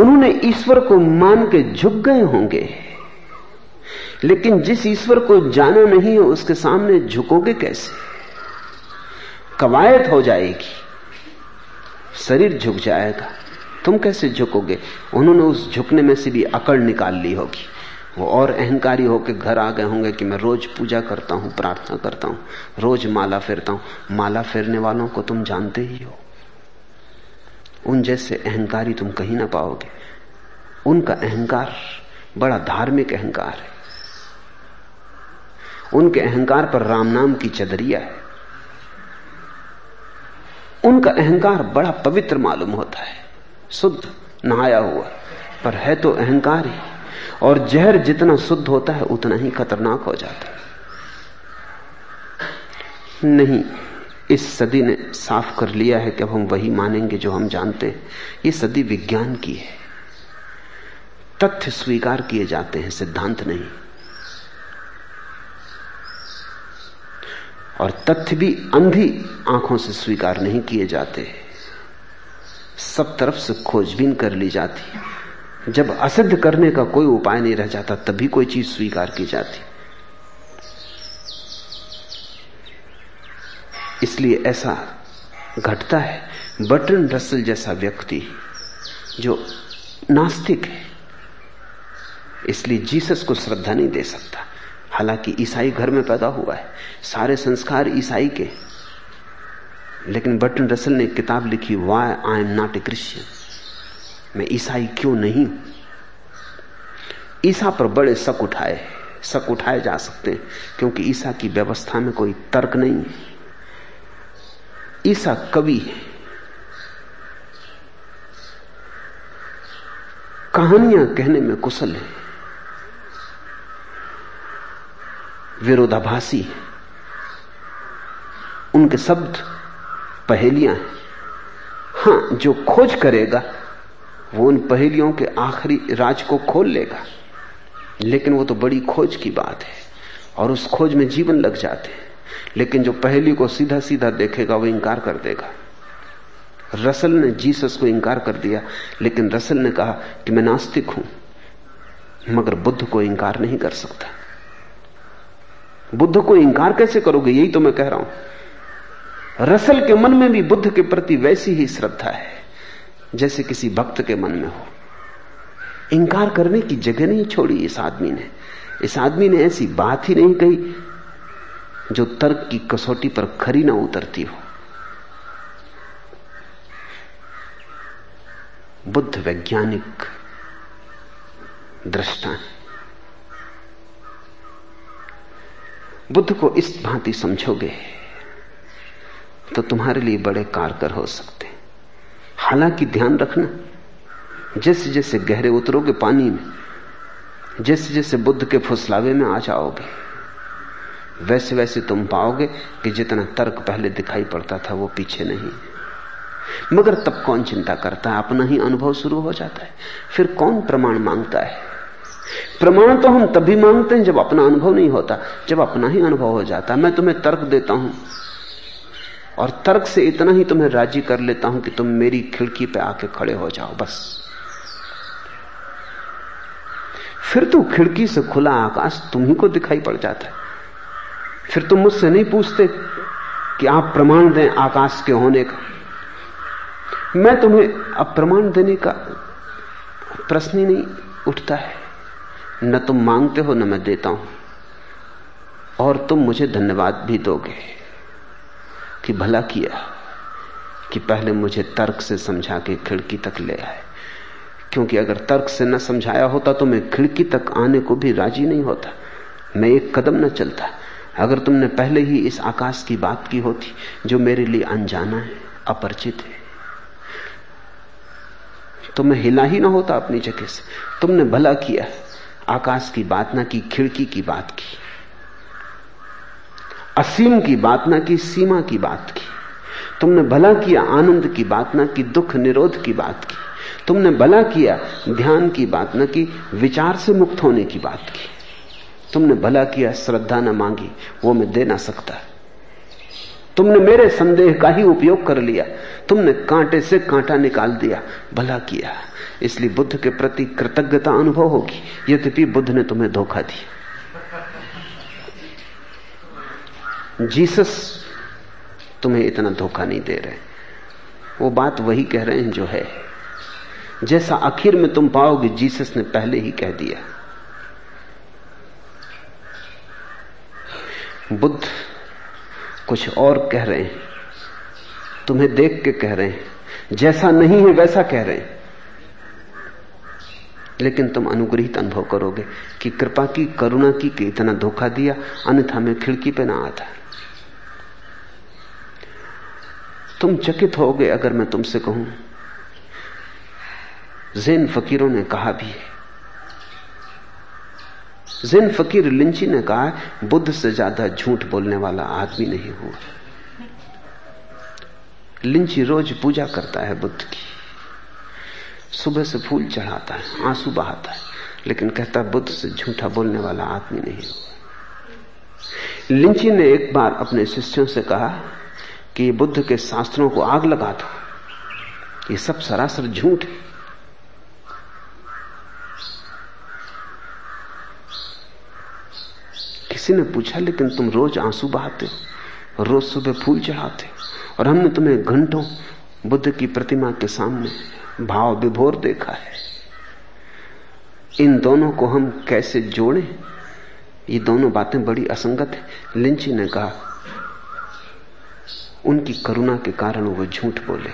उन्होंने ईश्वर को मान के झुक गए होंगे। लेकिन जिस ईश्वर को जाना नहीं है, उसके सामने झुकोगे कैसे? कवायद हो जाएगी। शरीर झुक जाएगा। तुम कैसे झुकोगे? उन्होंने उस झुकने में से भी अकड़ निकाल ली होगी। वो और अहंकारी होकर घर आ गए होंगे कि मैं रोज पूजा करता हूँ, प्रार्थना करता हूँ, रोज माला फेरता हूँ। माला फेरने वालों को तुम जानते ही हो। उन जैसे अहंकारी तुम कहीं ना पाओगे। उनका अहंकार बड़ा धार्मिक अहंकार है। उनके अहंकार पर राम नाम की चदरिया है। उनका अहंकार बड़ा पवित्र मालूम होता है। शुद्ध, नहाया हुआ। पर है तो अहंकार ही। और जहर जितना शुद्ध होता है, उतना ही खतरनाक हो जाता है। नहीं, इस सदी ने साफ़ कर लिया है कि अब हम वही मानेंगे जो हम जानते हैं। ये सदी विज्ञान की है। तथ्य स्वीकार किए जाते हैं, सिद्धांत नहीं। और तथ्य भी अंधी आँखों से स्वीकार नहीं किए जाते। सब तरफ़ से खोजबीन कर ली जाती। जब असिद्ध करने का कोई उपाय नहीं रह जाता, तभी कोई चीज़ स्वीकार की जाती। इसलिए ऐसा घटता है, बटन रसल जैसा व्यक्ति जो नास्तिक है। इसलिए जीसस को श्रद्धा नहीं दे सकता। हालाँकि ईसाई घर में पैदा हुआ है, सारे संस्कार ईसाई के। लेकिन बटन रसल ने किताब लिखी why I am not a Christian मैं ईसाई क्यों नहीं ईसा पर बड़े शक उठाए शक उठाए जा सकते हैं, क्योंकि ईसा की व्यवस्था में कोई तर्क नहीं ईसा कवि है। कहानियाँ कहने में कुशल है। विरोधाभासी है। उनके शब्द पहेलियाँ हैं। हाँ, जो खोज करेगा, वो उन पहेलियों के आखिरी राज को खोल लेगा। लेकिन वो तो बड़ी खोज की बात है, और उस खोज में जीवन लग जाते हैं। लेकिन जो पहेली को सीधा सीधा देखेगा, वो इंकार कर देगा। रसल ने जीसस को इंकार कर दिया, लेकिन रसल ने कहा कि मैं नास्तिक हूँ, मगर बुद्ध को इंकार नहीं कर सकता। बुद्ध को इंकार कैसे करोगे? यही तो मैं कह रहा हूँ। रसल के मन में भी बुद्ध के प्रति वैसी ही श्रद्धा है, जैसे किसी भक्त के मन में हो। इंकार करने की जगह नहीं छोड़ी इस आदमी ने। इस आदमी ने ऐसी बात ही नहीं कही, जो तर्क की कसौटी पर खरी ना उतरती हो। बुद्ध वैज्ञानिक दृष्टा है बुद्ध को इस भांति समझोगे तो तुम्हारे लिए बड़े कारगर हो सकते हालाँकि ध्यान रखना जैसे जैसे गहरे उतरोगे पानी में जैसे जैसे बुद्ध के फुसलावे में आ जाओगे वैसे वैसे तुम पाओगे कि जितना तर्क पहले दिखाई पड़ता था वो पीछे नहीं। मगर तब कौन चिंता करता है? अपना ही अनुभव शुरू हो जाता है। फिर कौन प्रमाण माँगता है? प्रमाण तो हम तभी मांगते हैं जब अपना अनुभव नहीं होता, जब अपना ही अनुभव हो जाता। मैं तुम्हें तर्क देता हूँ, और तर्क से इतना ही तुम्हें राज़ी कर लेता हूँ कि तुम मेरी खिड़की पे आके खड़े हो जाओ, बस। फिर तो खिड़की से खुला आकाश तुम्ही को दिखाई पड़ जाता है। फिर तुम मुझसे नहीं पूछते कि आप प्रमाण दें आकाश के होने का। मैं तुम्हें अब प्रमाण देने का प्रश्न ही नहीं उठता है। न तुम मांगते हो, न मैं देता हूँ। और तुम मुझे धन्यवाद भी दोगे कि भला किया, कि पहले मुझे तर्क से समझा के खिड़की तक ले आए। क्योंकि अगर तर्क से न समझाया होता तो मैं खिड़की तक आने को भी राज़ी नहीं होता। मैं एक कदम न चलता। अगर तुमने पहले ही इस आकाश की बात की होती, जो मेरे लिए अनजाना है, अपरिचित है तो मैं हिला ही ना होता अपनी जगह से। तुमने भला किया आकाश की बात ना की, खिड़की की बात की, असीम की बात ना की, सीमा की बात की, तुमने भला किया, आनंद की बात ना की, दुख निरोध की बात की, तुमने भला किया, ध्यान की बात ना की, विचार से मुक्त होने की बात की, तुमने भला किया, श्रद्धा ना मांगी, वो मैं दे ना सकता। तुमने मेरे संदेह का ही उपयोग कर लिया, तुमने कांटे से कांटा निकाल दिया, भला किया। इसलिए बुद्ध के प्रति कृतज्ञता अनुभव होगी। यद्यपि बुद्ध ने तुम्हें धोखा दिया। जीसस तुम्हें इतना धोखा नहीं दे रहे। वो बात वही कह रहे हैं जो है। जैसा आखिर में तुम पाओगे, जीसस ने पहले ही कह दिया। बुद्ध कुछ और कह रहे हैं। तुम्हें देख के कह रहे हैं। जैसा नहीं है, वैसा कह रहे हैं। लेकिन तुम अनुग्रहित अनुभव करोगे कि कृपा की, करुणा की, कि इतना धोखा दिया, अन्यथा मैं खिड़की पे ना आता। तुम चकित होगे अगर मैं तुमसे कहूँ। जैन फकीरों ने कहा भी है। जैन फकीर लिंची ने कहा, बुद्ध से ज़्यादा झूठ बोलने वाला आदमी नहीं हुआ। लिंची रोज पूजा करता है बुद्ध की। सुबह से फूल चढ़ाता है, आँसू बहाता है, लेकिन कहता बुद्ध से झूठा बोलने वाला आदमी नहीं हुआ लिंची ने एक बार अपने शिष्यों से कहा कि बुद्ध के शास्त्रों को आग लगा दो। ये सब सरासर झूठ है। किसी ने पूछा, लेकिन तुम रोज आँसू बहाते हो, रोज सुबह फूल चढ़ाते हो, और हमने तुम्हें घंटों बुद्ध की प्रतिमा के सामने भाव विभोर देखा है। इन दोनों को हम कैसे जोड़ें? ये दोनों बातें बड़ी असंगत है। लिंची ने कहा, उनकी करुणा के कारण वो झूठ बोले।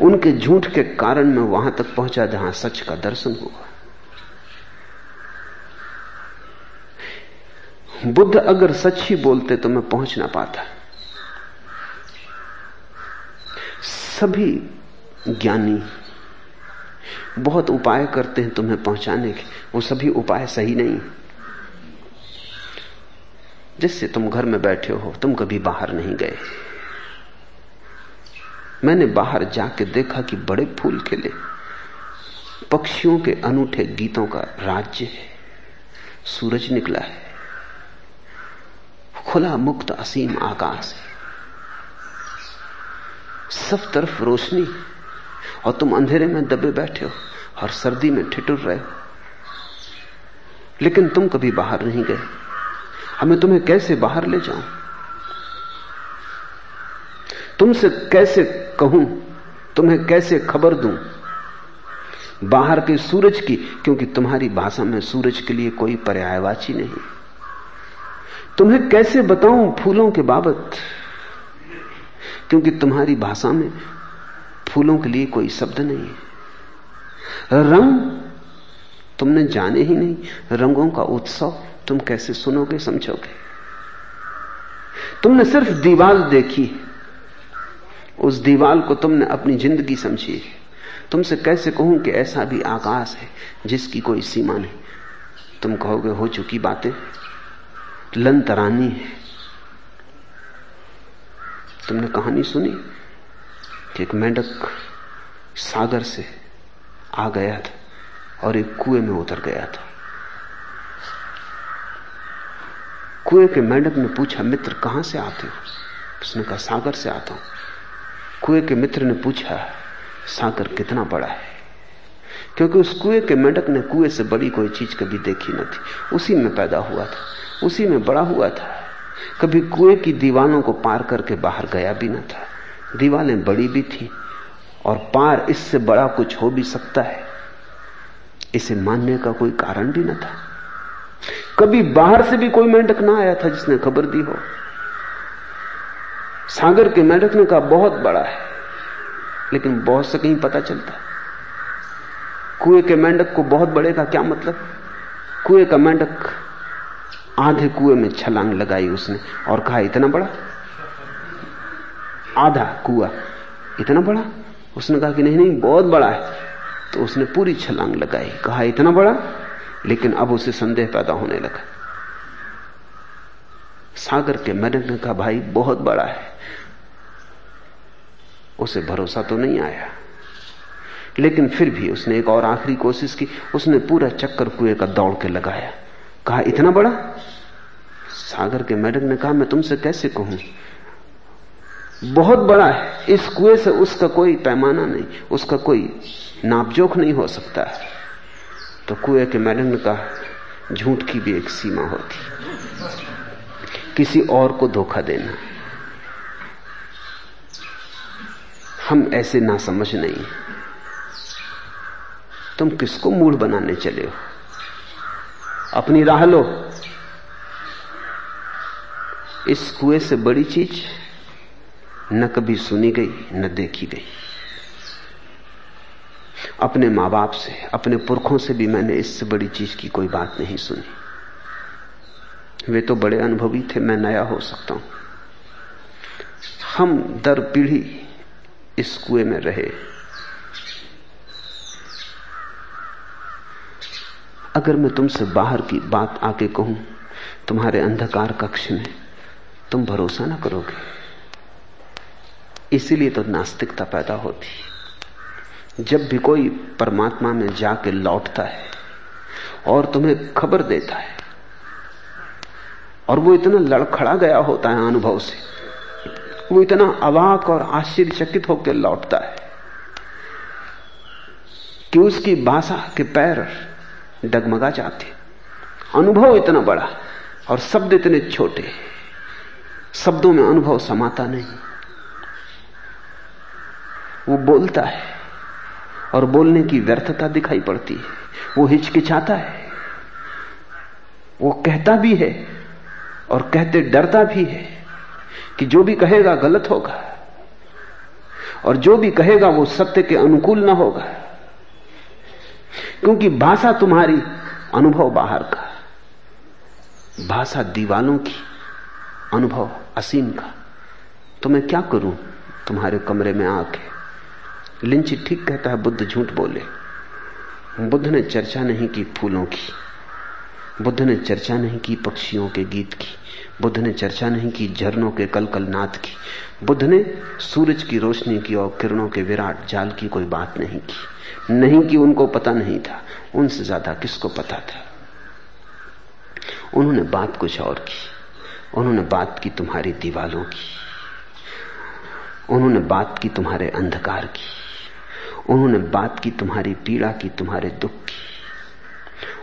उनके झूठ के कारण मैं वहाँ तक पहुँचा जहाँ सच का दर्शन हुआ। बुद्ध अगर सच ही बोलते तो मैं पहुँच ना पाता। सभी ज्ञानी बहुत उपाय करते हैं तुम्हें पहुँचाने के वो सभी उपाय सही नहीं। जिससे तुम घर में बैठे हो, तुम कभी बाहर नहीं गए। मैंने बाहर जाके देखा कि बड़े फूल खिले पक्षियों के अनूठे गीतों का राज्य है। सूरज निकला है। खुला मुक्त असीम आकाश है। सब तरफ़ रोशनी। और तुम अंधेरे में दबे बैठे हो, और सर्दी में ठिठुर रहे हो। लेकिन तुम कभी बाहर नहीं गए। हमें तुम्हें कैसे बाहर ले जाऊँ? तुमसे कैसे कहूँ? तुम्हें कैसे खबर दूँ? बाहर के सूरज की, क्योंकि तुम्हारी भाषा में सूरज के लिए कोई पर्यायवाची नहीं। तुम्हें कैसे बताऊँ फूलों के बाबत? क्योंकि तुम्हारी भाषा में फूलों के लिए कोई शब्द नहीं है। रंग तुमने जाने ही नहीं। रंगों का उत्सव तुम कैसे सुनोगे, समझोगे? तुमने सिर्फ़ दीवाल देखी उस दीवाल को तुमने अपनी ज़िंदगी समझी है। तुमसे कैसे कहूँ कि ऐसा भी आकाश है जिसकी कोई सीमा नहीं? तुम कहोगे, हो चुकी बातें। लंतरानी है। तुमने कहानी सुनी? कि एक मेंढक सागर से आ गया था और एक कुएँ में उतर गया था। कुएँ के मेंढक ने पूछा, मित्र, कहाँ से आते हो? उसने कहा, सागर से आता हूँ। कुएँ के मित्र ने पूछा, सागर कितना बड़ा है? क्योंकि उस कुएँ के मेंढक ने कुएँ से बड़ी कोई चीज़ कभी देखी न थी। उसी में पैदा हुआ था, उसी में बड़ा हुआ था। कभी कुएँ की दीवानों को पार करके बाहर गया भी न था। दीवालें बड़ी भी थी और पार इससे बड़ा कुछ हो भी सकता है। इसे मानने का कोई कारण भी न था। कभी बाहर से भी कोई मेंढक ना आया था जिसने खबर दी हो। सागर के मेंढक ने कहा बहुत बड़ा है, लेकिन बहुत से कहीं पता चलता। कुएँ के मेंढक को बहुत बड़े का क्या मतलब? कुएँ का मेंढक आधे कुएँ में छलांग लगाई उसने और कहा, इतना बड़ा? आधा कुआ। इतना बड़ा? उसने कहा कि, नहीं नहीं, बहुत बड़ा है। तो उसने पूरी छलांग लगाई। कहा, इतना बड़ा? लेकिन अब उसे संदेह पैदा होने लगा। सागर के ने कहा, भाई, बहुत बड़ा है। उसे भरोसा तो नहीं आया। लेकिन फिर भी उसने एक और आखिरी कोशिश की। उसने पूरा चक्कर कुएँ का दौड़ के लगाया। कहा, इतना बड़ा? सागर के मेढक ने कहा, मैं तुमसे कैसे कहूँ? बहुत बड़ा है। इस कुएँ से उसका कोई पैमाना नहीं, उसका कोई नापजोख नहीं हो सकता है। तो कुएँ के मैडम ने कहा, झूठ की भी एक सीमा होती। किसी और को धोखा देना। हम ऐसे ना समझ नहीं। तुम किसको मूड बनाने चले हो? अपनी राह लो। इस कुएँ से बड़ी चीज़ न कभी सुनी गई, न देखी गई। अपने माँ बाप से, अपने पुरखों से भी मैंने इससे बड़ी चीज़ की कोई बात नहीं सुनी। वे तो बड़े अनुभवी थे, मैं नया हो सकता हूँ। हम दर पीढ़ी इस कुएँ में रहे। अगर मैं तुमसे बाहर की बात आके कहूँ, तुम्हारे अंधकार कक्ष में तुम भरोसा ना करोगे। इसीलिए तो नास्तिकता पैदा होती जब भी कोई परमात्मा में जाके लौटता है और तुम्हें खबर देता है, और वो इतना लड़खड़ा गया होता है अनुभव से, वो इतना अवाक और आश्चर्यचकित होकर लौटता है कि उसकी भाषा के पैर डगमगा जाते अनुभव इतना बड़ा और शब्द इतने छोटे, शब्दों में अनुभव समाता नहीं। वो बोलता है और बोलने की व्यर्थता दिखाई पड़ती है। वो हिचकिचाता है। वो कहता भी है और कहते डरता भी है कि जो भी कहेगा गलत होगा और जो भी कहेगा वो सत्य के अनुकूल ना होगा। क्योंकि भाषा तुम्हारी अनुभव बाहर का भाषा दीवालों की अनुभव असीम का तो मैं क्या करूँ? तुम्हारे कमरे में आके लिंच ठीक कहता है, बुद्ध झूठ बोले। बुद्ध ने चर्चा नहीं की फूलों की। बुद्ध ने चर्चा नहीं की पक्षियों के गीत की। बुद्ध ने चर्चा नहीं की झरनों के कल कल नाथ की। बुद्ध ने सूरज की रोशनी की और किरणों के विराट जाल की कोई बात नहीं की। नहीं कि उनको पता नहीं था। उनसे ज़्यादा किसको पता था? उन्होंने बात कुछ और की। उन्होंने बात की तुम्हारी दीवालों की। उन्होंने बात की तुम्हारे अंधकार की। उन्होंने बात की तुम्हारी पीड़ा की, तुम्हारे दुख की।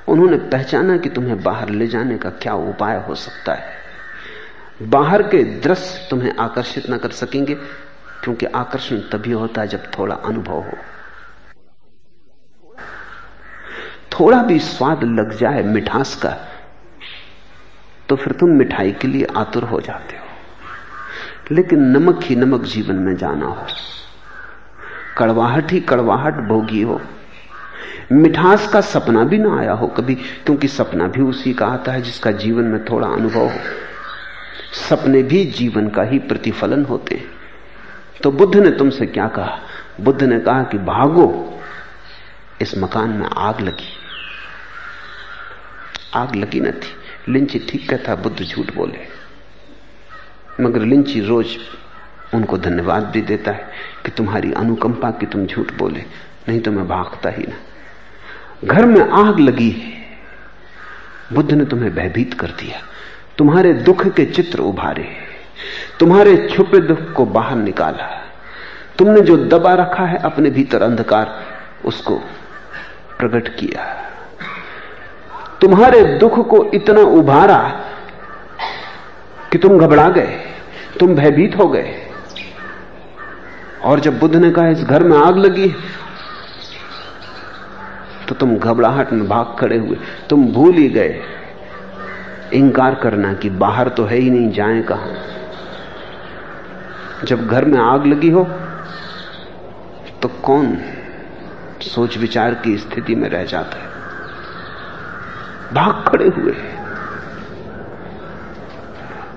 उन्होंने पहचाना कि तुम्हें बाहर ले जाने का क्या उपाय हो सकता है। बाहर के दृश्य तुम्हें आकर्षित न कर सकेंगे, क्योंकि आकर्षण तभी होता है जब थोड़ा अनुभव हो। थोड़ा भी स्वाद लग जाए मिठास का तो फिर तुम मिठाई के लिए आतुर हो जाते हो। लेकिन नमक ही नमक जीवन में जाना हो। कड़वाहट ही कड़वाहट भोगी हो। मिठास का सपना भी ना आया हो कभी, क्योंकि सपना भी उसी का आता है जिसका जीवन में थोड़ा अनुभव हो। सपने भी जीवन का ही प्रतिफलन होते हैं। तो बुद्ध ने तुमसे क्या कहा? बुद्ध ने कहा कि भागो, इस मकान में आग लगी। आग लगी न थी। लिंची ठीक कहता बुद्ध झूठ बोले। मगर लिंची रोज उनको धन्यवाद भी देता है कि तुम्हारी अनुकंपा की तुम झूठ बोले, नहीं तो मैं भागता ही ना। घर में आग लगी है। बुद्ध ने तुम्हें भयभीत कर दिया। तुम्हारे दुख के चित्र उभारे। तुम्हारे छुपे दुख को बाहर निकाला। तुमने जो दबा रखा है अपने भीतर अंधकार, उसको प्रकट किया। तुम्हारे दुख को इतना उभारा कि तुम घबरा गए, तुम भयभीत हो गए। और जब बुद्ध ने कहा, इस घर में आग लगी तो तुम घबराहट में भाग खड़े हुए। तुम भूल ही गए। इंकार करना कि बाहर तो है ही नहीं, जाए कहा? जब घर में आग लगी हो तो कौन सोच विचार की स्थिति में रह जाता है? भाग खड़े हुए।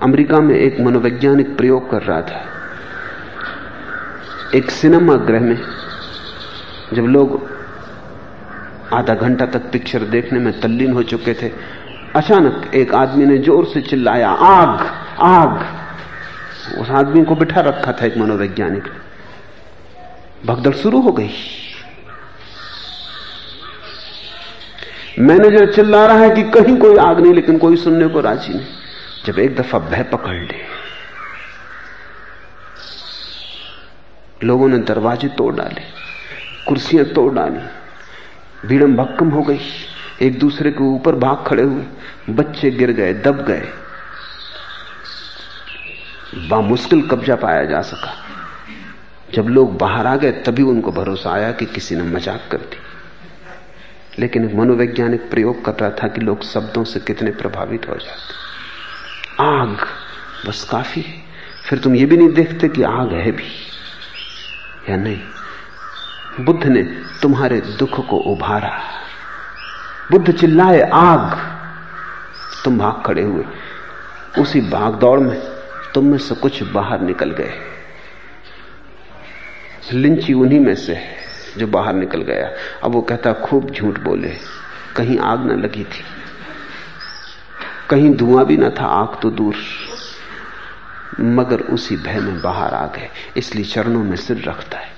अमेरिका में एक मनोवैज्ञानिक प्रयोग कर रहा था। एक सिनेमा गृह में, जब लोग आधा घंटा तक पिक्चर देखने में तल्लीन हो चुके थे, अचानक एक आदमी ने ज़ोर से चिल्लाया, आग! आग! उस आदमी को बिठा रखा था एक मनोवैज्ञानिक ने। भगदड़ शुरू हो गई। मैनेजर चिल्ला रहा है कि कहीं कोई आग नहीं, लेकिन कोई सुनने को राज़ी नहीं। जब एक दफ़ा भय पकड़ ले, लोगों ने दरवाजे तोड़ डाले, कुर्सियाँ तोड़ डाली भीड़म भक्कम हो गई। एक दूसरे के ऊपर भाग खड़े हुए, बच्चे गिर गए, दब गए। बामुश्किल कब्जा पाया जा सका। जब लोग बाहर आ गए, तभी उनको भरोसा आया कि किसी ने मज़ाक कर दी। लेकिन एक मनोवैज्ञानिक प्रयोग कर रहा था कि लोग शब्दों से कितने प्रभावित हो जाते आग, बस काफ़ी है। फिर तुम ये भी नहीं देखते कि आग है भी, या नहीं? बुद्ध ने तुम्हारे दुख को उभारा। बुद्ध चिल्लाए, आग! तुम भाग खड़े हुए। उसी भाग दौड़ में तुम में से कुछ बाहर निकल गए। लिंची उन्हीं में से है। जो बाहर निकल गया। अब वो कहता, खूब झूठ बोले। कहीं आग न लगी थी। कहीं धुआँ भी ना था, आग तो दूर। मगर उसी भय में बाहर आ गए। इसलिए चरणों में सिर रखता है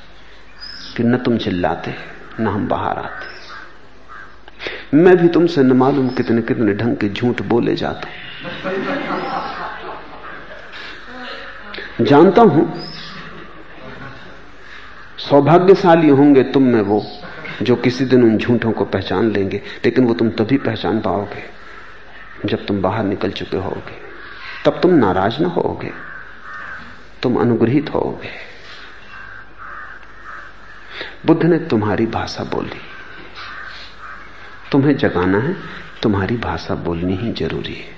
कि न तुम चिल्लाते, न हम बाहर आते। मैं भी तुमसे न मालूम कितने कितने ढंग के झूठ बोले जाते। जानता हूँ सौभाग्यशाली होंगे तुम में वो, जो किसी दिन उन झूठों को पहचान लेंगे, लेकिन वो तुम तभी पहचान पाओगे, जब तुम बाहर निकल चुके होगे। तब तुम नाराज़ ना होगे, तुम अनुग्रहित होगे। बुद्ध ने तुम्हारी भाषा बोली। तुम्हें जगाना है, तुम्हारी भाषा बोलनी ही ज़रूरी है।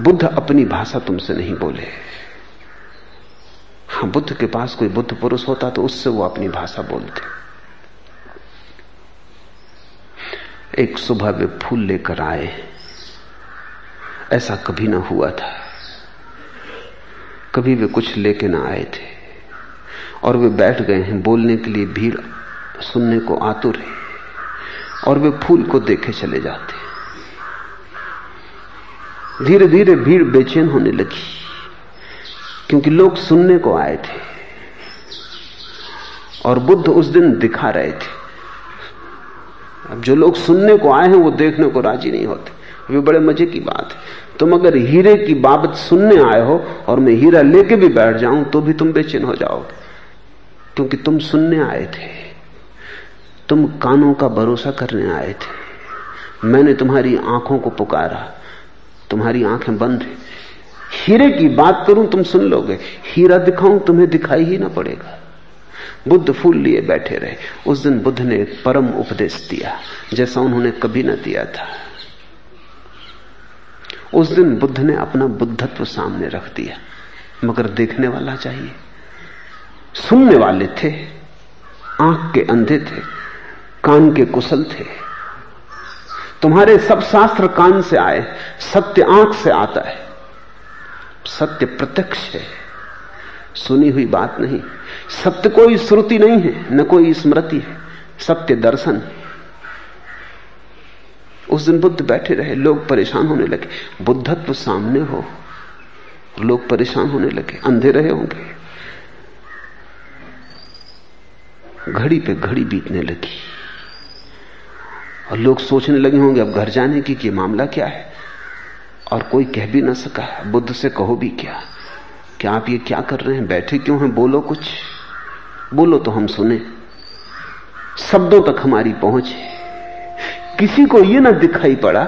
बुद्ध अपनी भाषा तुमसे नहीं बोले। हाँ बुद्ध के पास कोई बुद्ध पुरुष होता तो उससे वो अपनी भाषा बोलते। एक सुबह वे फूल लेकर आए। ऐसा कभी ना हुआ था। कभी वे कुछ लेके ना आए थे। और वे बैठ गए हैं, बोलने के लिए भीड़, सुनने को आतुर है। और वे फूल को देखे चले जाते। धीरे धीरे भीड़ बेचैन होने लगी। क्योंकि लोग सुनने को आए थे और बुद्ध उस दिन दिखा रहे थे। अब जो लोग सुनने को आए हैं, वो देखने को राज़ी नहीं होते। वे बड़े मज़े की बात है। तुम अगर हीरे की बाबत सुनने आए हो और मैं हीरा लेके भी बैठ जाऊँ तो भी तुम बेचैन हो जाओगे। क्योंकि तुम सुनने आए थे। तुम कानों का भरोसा करने आए थे। मैंने तुम्हारी आँखों को पुकारा। तुम्हारी आँखें बंद है। हीरे की बात करूँ, तुम सुन लोगे। हीरा दिखाऊँ, तुम्हें दिखाई ही ना पड़ेगा। बुद्ध फूल लिए बैठे रहे। उस दिन बुद्ध ने परम उपदेश दिया, जैसा उन्होंने कभी ना दिया था। उस दिन बुद्ध ने अपना बुद्धत्व सामने रख दिया, मगर देखने वाला चाहिए। सुनने वाले थे, आँख के अंधे थे, कान के कुशल थे। तुम्हारे सब शास्त्र कान से आए, सत्य आँख से आता है। सत्य प्रत्यक्ष है। सुनी हुई बात नहीं। सत्य कोई श्रुति नहीं है, न कोई स्मृति है। सत्य दर्शन उस दिन बुद्ध बैठे रहे, लोग परेशान होने लगे। बुद्धत्व सामने हो। लोग परेशान होने लगे। अंधे रहे होंगे। घड़ी पे घड़ी बीतने लगी। और लोग सोचने लगे होंगे, अब घर जाने की, कि मामला क्या है? और कोई कह भी ना सका। बुद्ध से कहो भी क्या? क्या आप ये क्या कर रहे हैं? बैठे क्यों हैं? बोलो कुछ। बोलो तो हम सुने। शब्दों तक हमारी पहुँच। किसी को यह ना दिखाई पड़ा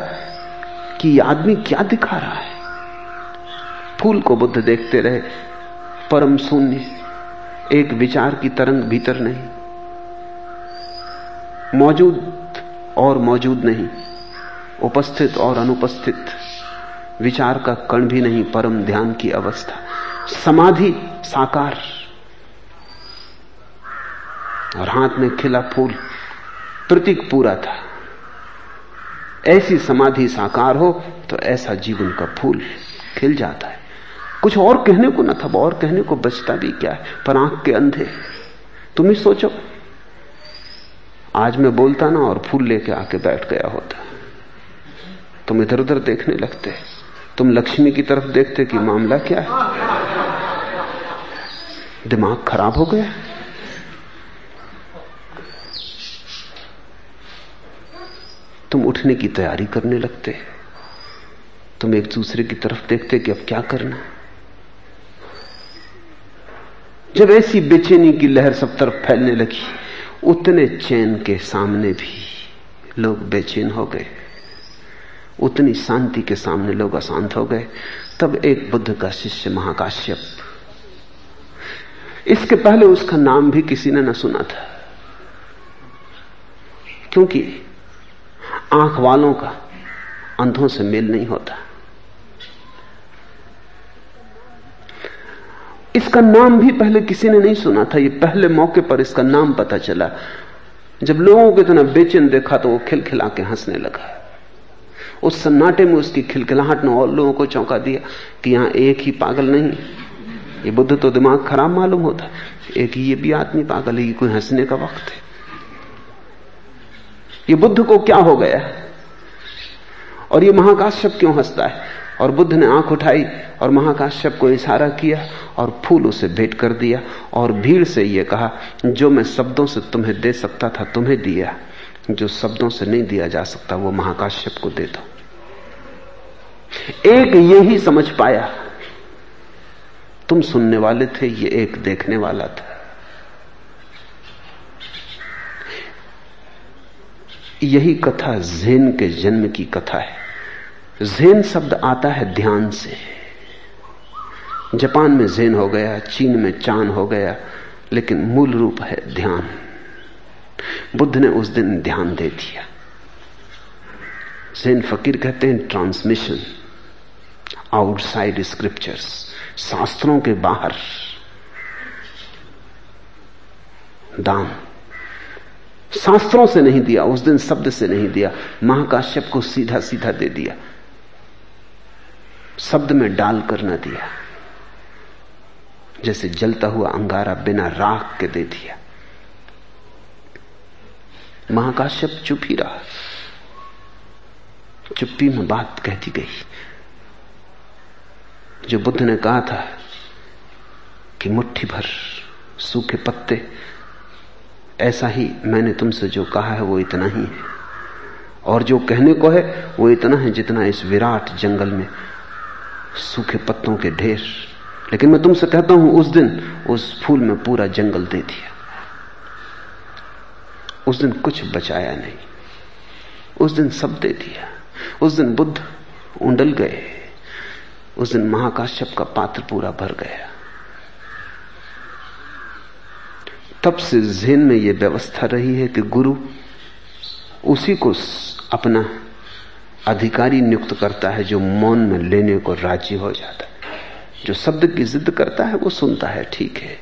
कि आदमी क्या दिखा रहा है। फूल को बुद्ध देखते रहे। परम शून्य। एक विचार की तरंग भीतर नहीं। मौजूद और मौजूद नहीं। उपस्थित और अनुपस्थित। विचार का कण भी नहीं, परम ध्यान की अवस्था। समाधि साकार। और हाथ में खिला फूल, प्रतीक पूरा था। ऐसी समाधि साकार हो तो ऐसा जीवन का फूल खिल जाता है। कुछ और कहने को ना था, और कहने को बचता भी क्या है? पर आँख के अंधे। तुम ही सोचो। आज मैं बोलता ना, और फूल लेके आके बैठ गया होता। तुम इधर उधर देखने लगते। तुम लक्ष्मी की तरफ़ देखते कि मामला क्या है? दिमाग खराब हो गया। तुम उठने की तैयारी करने लगते। तुम एक दूसरे की तरफ़ देखते कि अब क्या करना जब ऐसी बेचैनी की लहर सब तरफ़ फैलने लगी, उतने चैन के सामने भी लोग बेचैन हो गए। उतनी शांति के सामने लोग अशांत हो गए। तब एक बुद्ध का शिष्य महाकाश्यप। इसके पहले उसका नाम भी किसी ने न सुना था। क्योंकि आँख वालों का अंधों से मेल नहीं होता। इसका नाम भी पहले किसी ने नहीं सुना था। ये पहले मौके पर इसका नाम पता चला। जब लोगों को इतना बेचैन देखा तो वो खिलखिला के हंसने लगा। उस सन्नाटे में उसकी खिलखिलाहट ने और लोगों को चौंका दिया कि यहाँ एक ही पागल नहीं ये बुद्ध तो दिमाग खराब मालूम होता एक ये भी आदमी पागल है कोई हंसने का वक्त है। ये बुद्ध को क्या हो गया और ये महाकाश्यप क्यों हंसता है? और बुद्ध ने आँख उठाई और महाकाश्यप को इशारा किया और फूल उसे भेंट कर दिया और भीड़ से यह कहा, जो मैं शब्दों से तुम्हें दे सकता था, तुम्हें दिया जो शब्दों से नहीं दिया जा सकता, वो महाकाश्यप को दे दो। एक ये ही समझ पाया, तुम सुनने वाले थे, ये एक देखने वाला था। यही कथा जेन के जन्म की कथा है। जेन शब्द आता है ध्यान से। जापान में जेन हो गया, चीन में चाँद हो गया, लेकिन मूल रूप है ध्यान। बुद्ध ने उस दिन ध्यान दे दिया। जेन फकीर कहते हैं, ट्रांसमिशन, आउटसाइड स्क्रिप्चर्स, शास्त्रों के बाहर, दान, शास्त्रों से नहीं दिया, उस दिन शब्द से नहीं दिया, महाकाश्यप को सीधा सीधा दे दिया, शब्द में डाल कर न दिया, जैसे जलता हुआ अंगारा बिना राख के दे दिया महाकाश्यप चुप ही रहा। चुप्पी में बात कहती गई। जो बुद्ध ने कहा था कि मुट्ठी भर सूखे पत्ते, ऐसा ही मैंने तुमसे जो कहा है वो इतना ही है। और जो कहने को है वो इतना है जितना इस विराट जंगल में सूखे पत्तों के ढेर। लेकिन मैं तुमसे कहता हूँ, उस दिन उस फूल में पूरा जंगल दे दिया। उस दिन कुछ बचाया नहीं। उस दिन सब दे दिया। उस दिन बुद्ध उंडल गए। उस दिन महाकाश्यप का पात्र पूरा भर गया। तब से जेन में यह व्यवस्था रही है कि गुरु उसी को अपना अधिकारी नियुक्त करता है जो मौन में लेने को राज़ी हो जाता है। जो शब्द की जिद करता है, वो सुनता है, ठीक है।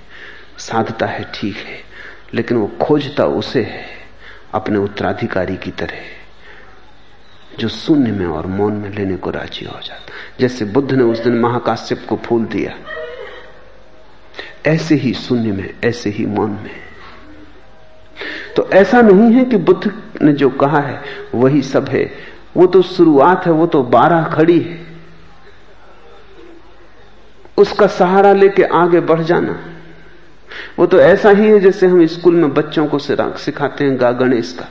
साधता है, ठीक है। लेकिन वो खोजता उसे है अपने उत्तराधिकारी की तरह, जो शून्य में और मौन में लेने को राज़ी हो जाता। जैसे बुद्ध ने उस दिन महाकाश्यप को फूल दिया, ऐसे ही शून्य में, ऐसे ही मौन में। तो ऐसा नहीं है कि बुद्ध ने जो कहा है, वही सब है। वो तो शुरुआत है, वो तो बारह खड़ी है। उसका सहारा लेके आगे बढ़ जाना। वो तो ऐसा ही है जैसे हम स्कूल में बच्चों को सिखाते हैं गा गणेश का,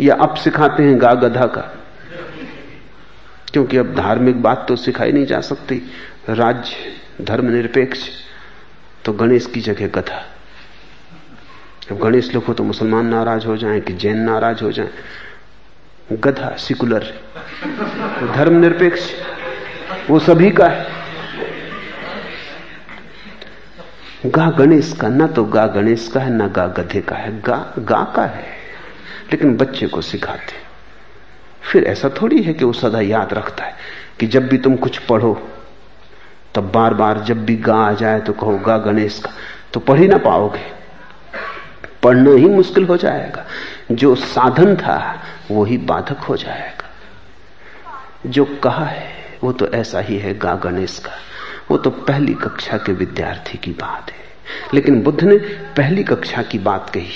या अब सिखाते हैं गा गधा का। क्योंकि अब धार्मिक बात तो सिखाई नहीं जा सकती, राज्य, धर्मनिरपेक्ष तो गणेश की जगह गधा। जब गणेश लिखो तो मुसलमान नाराज़ हो जाएँ कि जैन नाराज़ हो जाएँ। गधा, सिकुलर धर्मनिरपेक्ष, वो सभी का है। गा गणेश का, ना तो गा गणेश का है, ना गा गधे का है। गा गा का है। लेकिन बच्चे को सिखाते। फिर ऐसा थोड़ी है कि वो सदा याद रखता है कि जब भी तुम कुछ पढ़ो, तब बार बार जब भी गा आ जाए तो कहो, गा गणेश का। तो पढ़ ही ना पाओगे। पढ़ना ही मुश्किल हो जाएगा। जो साधन था, वो ही बाधक हो जाएगा। जो कहा है, वो तो ऐसा ही है, गा गणेश का। वो तो पहली कक्षा के विद्यार्थी की बात है। लेकिन बुद्ध ने पहली कक्षा की बात कही,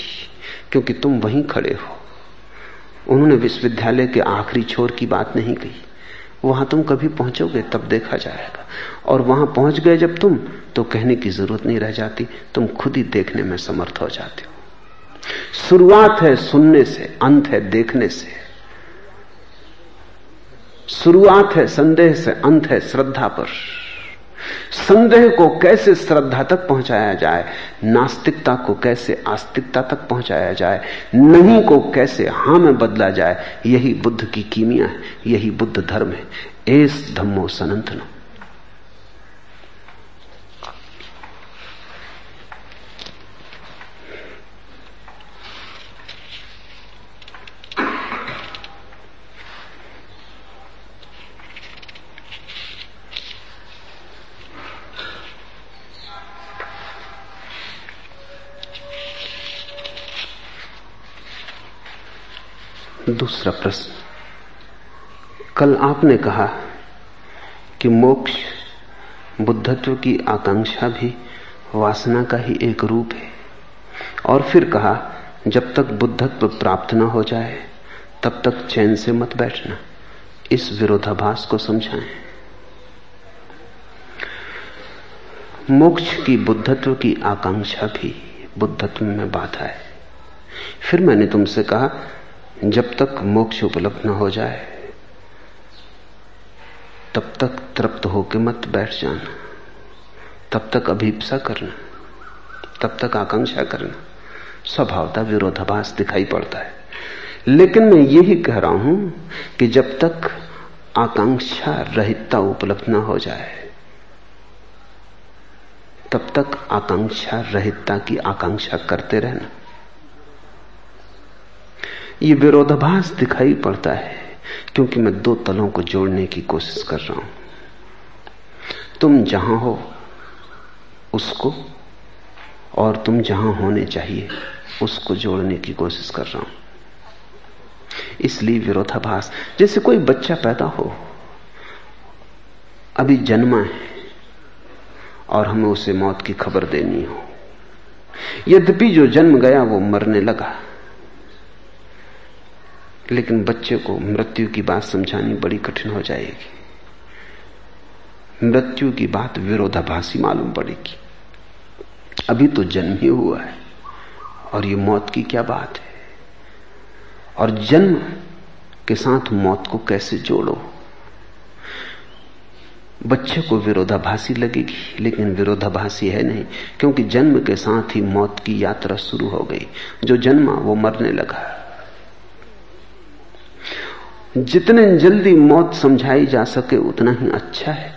क्योंकि तुम वहीं खड़े हो। उन्होंने विश्वविद्यालय के आखिरी छोर की बात नहीं कही। वहाँ तुम कभी पहुंचोगे, तब देखा जाएगा। और वहाँ पहुँच गए जब तुम तो कहने की ज़रूरत नहीं रह जाती। तुम खुद ही देखने में समर्थ हो जाते हो। शुरुआत है सुनने से, अंत है देखने से। शुरुआत है संदेह से, अंत है श्रद्धा पर। संदेह को कैसे श्रद्धा तक पहुँचाया जाए, नास्तिकता को कैसे आस्तिकता तक पहुँचाया जाए, नहीं को कैसे हाँ में बदला जाए, यही बुद्ध की कीमिया है, यही बुद्ध धर्म है। एस धम्मो सनंतनो दूसरा प्रश्न। कल आपने कहा कि मोक्ष बुद्धत्व की आकांक्षा भी वासना का ही एक रूप है। और फिर कहा, जब तक बुद्धत्व प्राप्त न हो जाए, तब तक चैन से मत बैठना। इस विरोधाभास को समझाएँ। मोक्ष की बुद्धत्व की आकांक्षा भी बुद्धत्व में बाधा है। फिर मैंने तुमसे कहा जब तक मोक्ष उपलब्ध न हो जाए, तब तक तृप्त होकर मत बैठ जाना। तब तक अभीपसा करना, तब तक आकांक्षा करना। स्वभावता विरोधाभास दिखाई पड़ता है। लेकिन मैं यही कह रहा हूँ कि जब तक आकांक्षा रहितता उपलब्ध न हो जाए, तब तक आकांक्षा रहितता की आकांक्षा करते रहना। ये विरोधाभास दिखाई पड़ता है, क्योंकि मैं दो तलों को जोड़ने की कोशिश कर रहा हूँ। तुम जहाँ हो, उसको, और तुम जहाँ होने चाहिए, उसको जोड़ने की कोशिश कर रहा हूँ। इसलिए विरोधाभास, जैसे कोई बच्चा पैदा हो, अभी जन्मा है, और हमें उसे मौत की खबर देनी हो। यद्यपि जो जन्म गया, वो मरने लगा। लेकिन बच्चे को मृत्यु की बात समझानी बड़ी कठिन हो जाएगी। मृत्यु की बात विरोधाभासी मालूम पड़ेगी। अभी तो जन्म ही हुआ है, और ये मौत की क्या बात है? और जन्म के साथ मौत को कैसे जोड़ो? बच्चे को विरोधाभासी लगेगी, लेकिन विरोधाभासी है नहीं, क्योंकि जन्म के साथ ही मौत की यात्रा शुरू हो गई। जो जन्मा, वो मरने लगा। जितने जल्दी मौत समझाई जा सके उतना ही अच्छा है,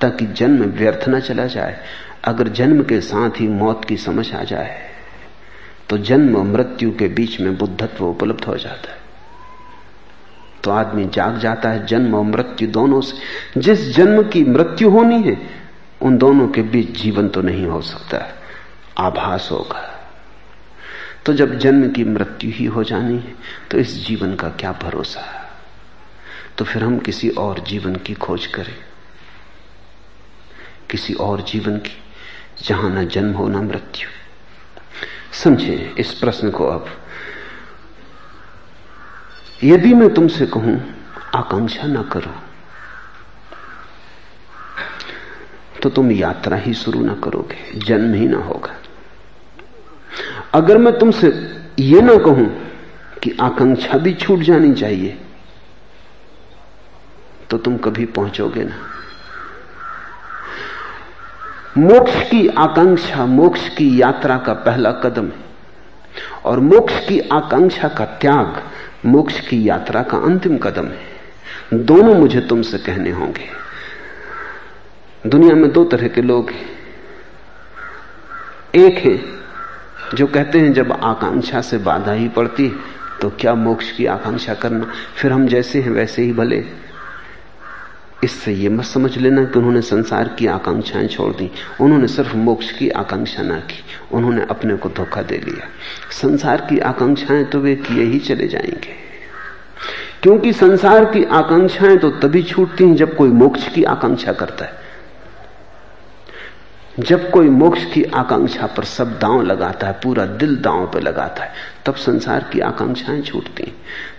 ताकि जन्म व्यर्थ न चला जाए। अगर जन्म के साथ ही मौत की समझ आ जाए तो जन्म और मृत्यु के बीच में बुद्धत्व उपलब्ध हो जाता है। तो आदमी जाग जाता है जन्म और मृत्यु दोनों से। जिस जन्म की मृत्यु होनी है, उन दोनों के बीच जीवन तो नहीं हो सकता आभास होगा। तो जब जन्म की मृत्यु ही हो जानी है तो इस जीवन का क्या भरोसा है? तो फिर हम किसी और जीवन की खोज करें। किसी और जीवन की, जहाँ ना जन्म हो ना मृत्यु। समझे इस प्रश्न को अब। यदि मैं तुमसे कहूँ, आकांक्षा ना करो तो तुम यात्रा ही शुरू ना करोगे, जन्म ही ना होगा। अगर मैं तुमसे यह ना कहूँ कि आकांक्षा भी छूट जानी चाहिए तो तुम कभी पहुंचोगे ना। मोक्ष की आकांक्षा, मोक्ष की यात्रा का पहला कदम है। और मोक्ष की आकांक्षा का त्याग, मोक्ष की यात्रा का अंतिम कदम है। दोनों मुझे तुमसे कहने होंगे। दुनिया में दो तरह के लोग हैं। एक है जो कहते हैं, जब आकांक्षा से बाधा ही पड़ती तो क्या मोक्ष की आकांक्षा करना? फिर हम जैसे हैं, वैसे ही भले। इससे यह मत समझ लेना कि उन्होंने संसार की आकांक्षाएँ छोड़ दी। उन्होंने सिर्फ़ मोक्ष की आकांक्षा ना की। उन्होंने अपने को धोखा दे लिया। संसार की आकांक्षाएँ तो वे किए ही चले जाएँगे। क्योंकि संसार की आकांक्षाएँ तो तभी छूटती हैं जब कोई मोक्ष की आकांक्षा करता है। जब कोई मोक्ष की आकांक्षा पर सब दांव लगाता है, पूरा दिल दांव पर लगाता है, तब संसार की आकांक्षाएँ छूटती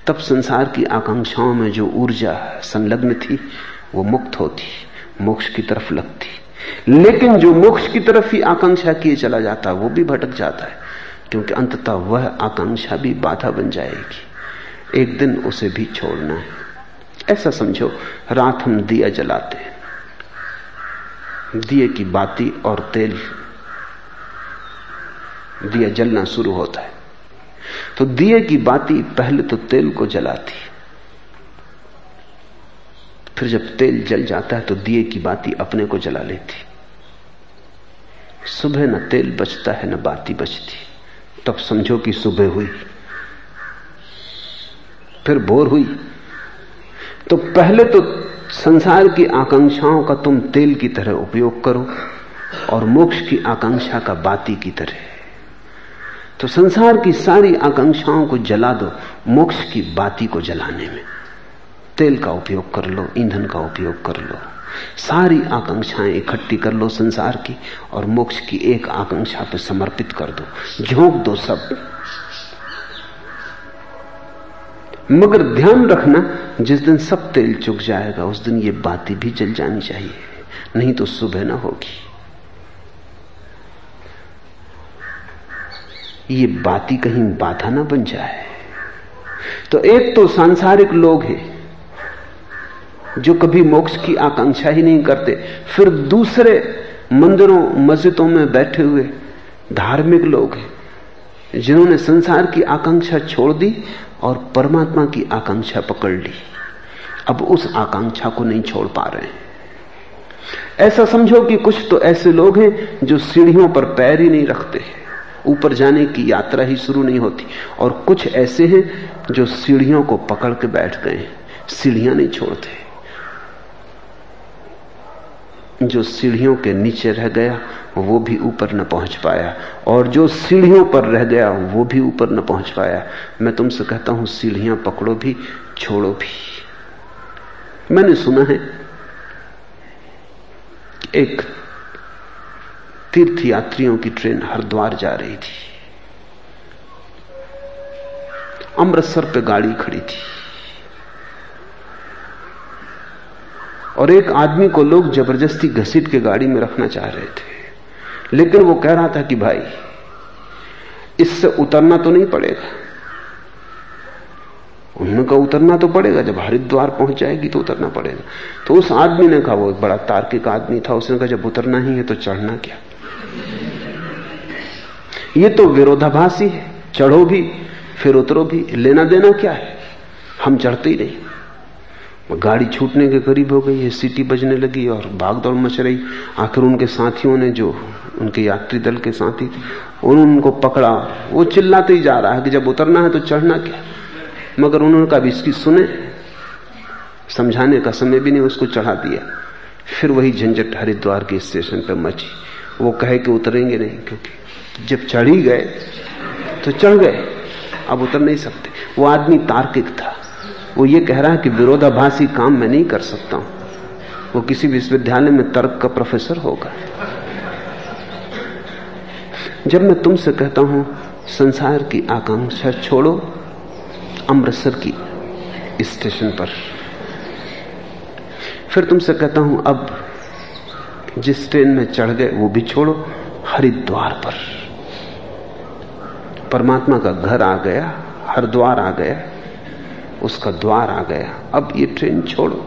तब संसार की आकांक्षाओं में जो ऊर्जा संलग्न थी वो मुक्त होती, मोक्ष की तरफ़ लगती। लेकिन जो मोक्ष की तरफ़ ही आकांक्षा किए चला जाता है वो भी भटक जाता है, क्योंकि अंततः वह आकांक्षा भी बाधा बन जाएगी। एक दिन उसे भी छोड़ना है। ऐसा समझो, रात हम दिया जलाते हैं। दिए की बाती और तेल, दिया जलना शुरू होता है। तो दिए की बाती पहले तो तेल को जलाती फिर जब तेल जल जाता है तो दिए की बाती अपने को जला लेती। सुबह न तेल बचता है, न बाती बचती। तब समझो कि सुबह हुई। फिर भोर हुई। तो पहले तो संसार की आकांक्षाओं का तुम तेल की तरह उपयोग करो और मोक्ष की आकांक्षा का बाती की तरह। तो संसार की सारी आकांक्षाओं को जला दो, मोक्ष की बाती को जलाने में। तेल का उपयोग कर लो, ईंधन का उपयोग कर लो। सारी आकांक्षाएँ इकट्ठी कर लो संसार की और मोक्ष की एक आकांक्षा पर समर्पित कर दो। झोंक दो सब। मगर ध्यान रखना, जिस दिन सब तेल चुक जाएगा, उस दिन ये बाती भी जल जानी चाहिए। नहीं तो सुबह ना होगी। ये बाती कहीं बाधा ना बन जाए। तो एक तो सांसारिक लोग हैं। जो कभी मोक्ष की आकांक्षा ही नहीं करते, फिर दूसरे मंदिरों, मस्जिदों में बैठे हुए धार्मिक लोग हैं, जिन्होंने संसार की आकांक्षा छोड़ दी और परमात्मा की आकांक्षा पकड़ ली। अब उस आकांक्षा को नहीं छोड़ पा रहे हैं। ऐसा समझो कि कुछ तो ऐसे लोग हैं जो सीढ़ियों पर पैर ही नहीं रखते ऊपर जाने की यात्रा ही शुरू नहीं होती। और कुछ ऐसे हैं जो सीढ़ियों को पकड़ के बैठ गए सीढ़ियाँ नहीं छोड़ते। जो सीढ़ियों के नीचे रह गया, वो भी ऊपर न पहुँच पाया। और जो सीढ़ियों पर रह गया, वो भी ऊपर न पहुँच पाया। मैं तुमसे कहता हूँ, सीढ़ियाँ पकड़ो भी, छोड़ो भी। मैंने सुना है, एक तीर्थ यात्रियों की ट्रेन हरिद्वार जा रही थी। अमृतसर पे गाड़ी खड़ी थी। और एक आदमी को लोग ज़बरदस्ती घसीट के गाड़ी में रखना चाह रहे थे। लेकिन वो कह रहा था कि भाई, इससे उतरना तो नहीं पड़ेगा। उन्होंने कहा उतरना तो पड़ेगा, जब हरिद्वार पहुँच जाएगी तो उतरना पड़ेगा। तो उस आदमी ने कहा, वो एक बड़ा तार्किक आदमी था, उसने कहा, जब उतरना ही है तो चढ़ना क्या? ये तो विरोधाभासी है, चढ़ो भी, फिर उतरो भी, लेना देना क्या है? हम चढ़ते ही नहीं। गाड़ी छूटने के करीब हो गई है, सीटी बजने लगी और भागदौड़ मच रही। आखिर उनके साथियों ने जो उनके यात्री दल के साथी थे, उन्होंने उनको पकड़ा। वो चिल्लाते ही जा रहा है कि जब उतरना है तो चढ़ना क्या? मगर उन्होंने कहा इसकी सुने। समझाने का समय भी नहीं, उसको चढ़ा दिया। फिर वही झंझट हरिद्वार के स्टेशन पर मची। वो कहे कि उतरेंगे नहीं, क्योंकि जब चढ़ ही गए तो चढ़ गए। अब उतर नहीं सकते। वो आदमी तार्किक था। वो ये कह रहा है कि विरोधाभासी काम मैं नहीं कर सकता हूँ। वो किसी विश्वविद्यालय में तर्क का प्रोफेसर होगा। जब मैं तुमसे कहता हूँ, संसार की आकांक्षा छोड़ो, अमृतसर की स्टेशन पर। फिर तुमसे कहता हूँ, अब जिस ट्रेन में चढ़ गए, वो भी छोड़ो, हरिद्वार पर। परमात्मा का घर आ गया, हरिद्वार आ गया। उसका द्वार आ गया। अब ये ट्रेन छोड़ो।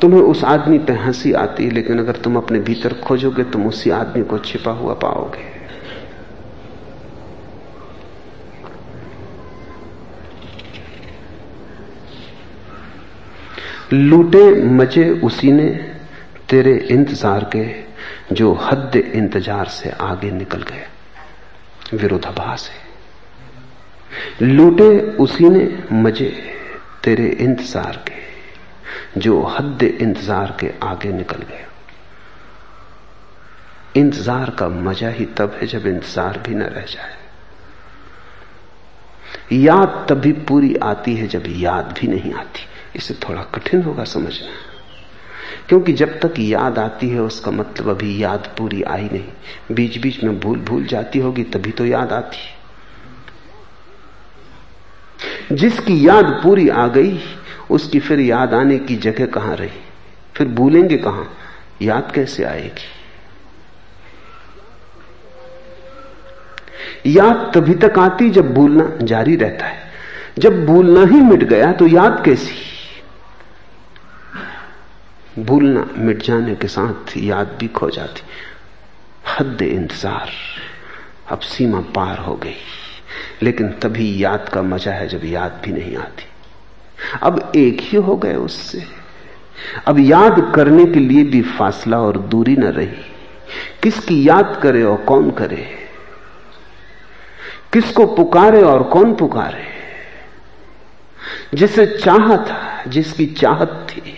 तुम्हें उस आदमी पे हँसी आती है, लेकिन अगर तुम अपने भीतर खोजोगे, तुम उसी आदमी को छिपा हुआ पाओगे। लूटे मज़े उसी ने तेरे इंतज़ार के, जो हद इंतज़ार से आगे निकल गए। विरोधाभास है। लूटे उसी ने मज़े तेरे इंतज़ार के, जो हद इंतज़ार के आगे निकल गए इंतज़ार का मज़ा ही तब है जब इंतज़ार भी न रह जाए। याद तभी पूरी आती है जब याद भी नहीं आती। इसे थोड़ा कठिन होगा समझना। क्योंकि जब तक याद आती है, उसका मतलब अभी याद पूरी आई नहीं। बीच बीच में भूल भूल जाती होगी, तभी तो याद आती है। जिसकी याद पूरी आ गई, उसकी फिर याद आने की जगह कहाँ रही? फिर भूलेंगे कहाँ? याद कैसे आएगी? याद तभी तक आती जब भूलना जारी रहता है। जब भूलना ही मिट गया तो याद कैसी? भूलना मिट जाने के साथ याद भी खो जाती। हद इंतज़ार, अब सीमा पार हो गई। लेकिन तभी याद का मज़ा है जब याद भी नहीं आती। अब एक ही हो गए उससे। अब याद करने के लिए भी फासला और दूरी न रही। किसकी याद करे और कौन करे? किसको पुकारे और कौन पुकारे? जिसे चाह था, जिसकी चाहत थी।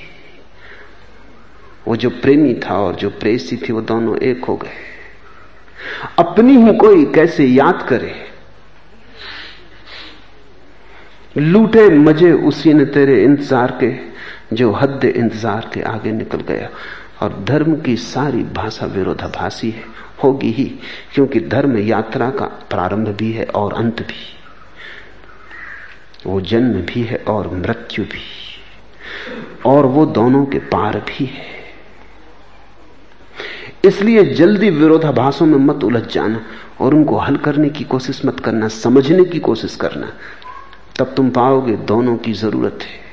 वो जो प्रेमी था और जो प्रेसी थी, वो दोनों एक हो गए। अपनी ही कोई कैसे याद करे? लूटे मज़े उसी ने तेरे इंतज़ार के, जो हद इंतज़ार के आगे निकल गया। और धर्म की सारी भाषा विरोधाभासी है, होगी ही, क्योंकि धर्म यात्रा का प्रारंभ भी है और अंत भी। वो जन्म भी है और मृत्यु भी। और वो दोनों के पार भी है। इसलिए जल्दी विरोधाभासों में मत उलझ जाना और उनको हल करने की कोशिश मत करना, समझने की कोशिश करना। तब तुम पाओगे दोनों की ज़रूरत है।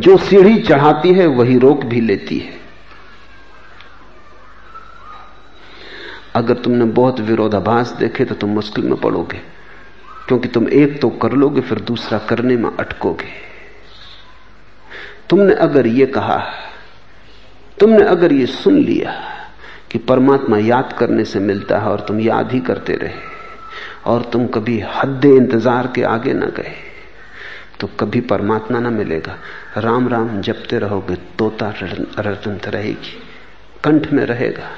जो सीढ़ी चढ़ाती है, वही रोक भी लेती है। अगर तुमने बहुत विरोधाभास देखे तो तुम मुश्किल में पड़ोगे। क्योंकि तुम एक तो कर लोगे, फिर दूसरा करने में अटकोगे। तुमने अगर यह कहा, तुमने अगर ये सुन लिया कि परमात्मा याद करने से मिलता है और तुम याद ही करते रहे। और तुम कभी हद इंतज़ार के आगे ना गए। तो कभी परमात्मा ना मिलेगा। राम राम जपते रहोगे, तोता रटंत रहेगी। कंठ में रहेगा,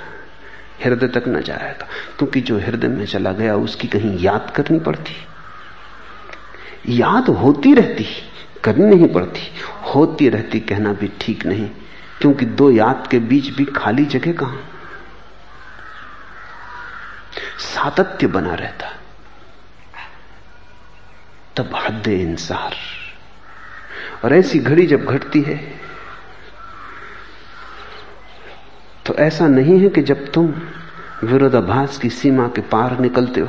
हृदय तक न जाएगा। क्योंकि जो हृदय में चला गया, उसकी कहीं याद करनी पड़ती। याद होती रहती, करनी नहीं पड़ती। होती रहती, कहना भी ठीक नहीं। क्योंकि दो याद के बीच भी खाली जगह कहाँ? सातत्य बना रहता। तब हद इंसार। और ऐसी घड़ी जब घटती है तो ऐसा नहीं है कि जब तुम विरोधाभास की सीमा के पार निकलते हो,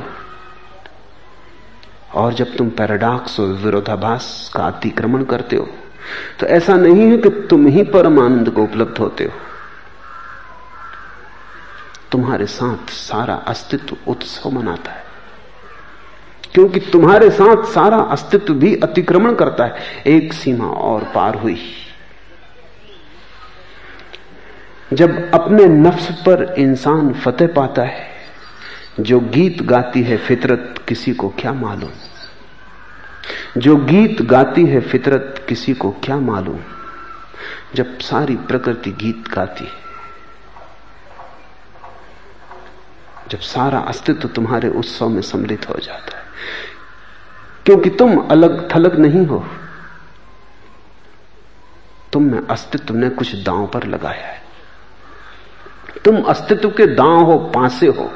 और जब तुम पैराडॉक्स और विरोधाभास का अतिक्रमण करते हो तो ऐसा नहीं है कि तुम ही परमानंद को उपलब्ध होते हो। तुम्हारे साथ सारा अस्तित्व उत्सव मनाता है। क्योंकि तुम्हारे साथ सारा अस्तित्व भी अतिक्रमण करता है। एक सीमा और पार हुई। जब अपने नफ्स पर इंसान फतेह पाता है, जो गीत गाती है फितरत किसी को क्या मालूम? जो गीत गाती है फितरत किसी को क्या मालूम? जब सारी प्रकृति गीत गाती है, जब सारा अस्तित्व तुम्हारे उत्सव में सम्मिलित हो जाता है। क्योंकि तुम अलग थलग नहीं हो। तुमने अस्तित्व ने कुछ दांव पर लगाया है। तुम अस्तित्व के दांव हो, पांसे हो।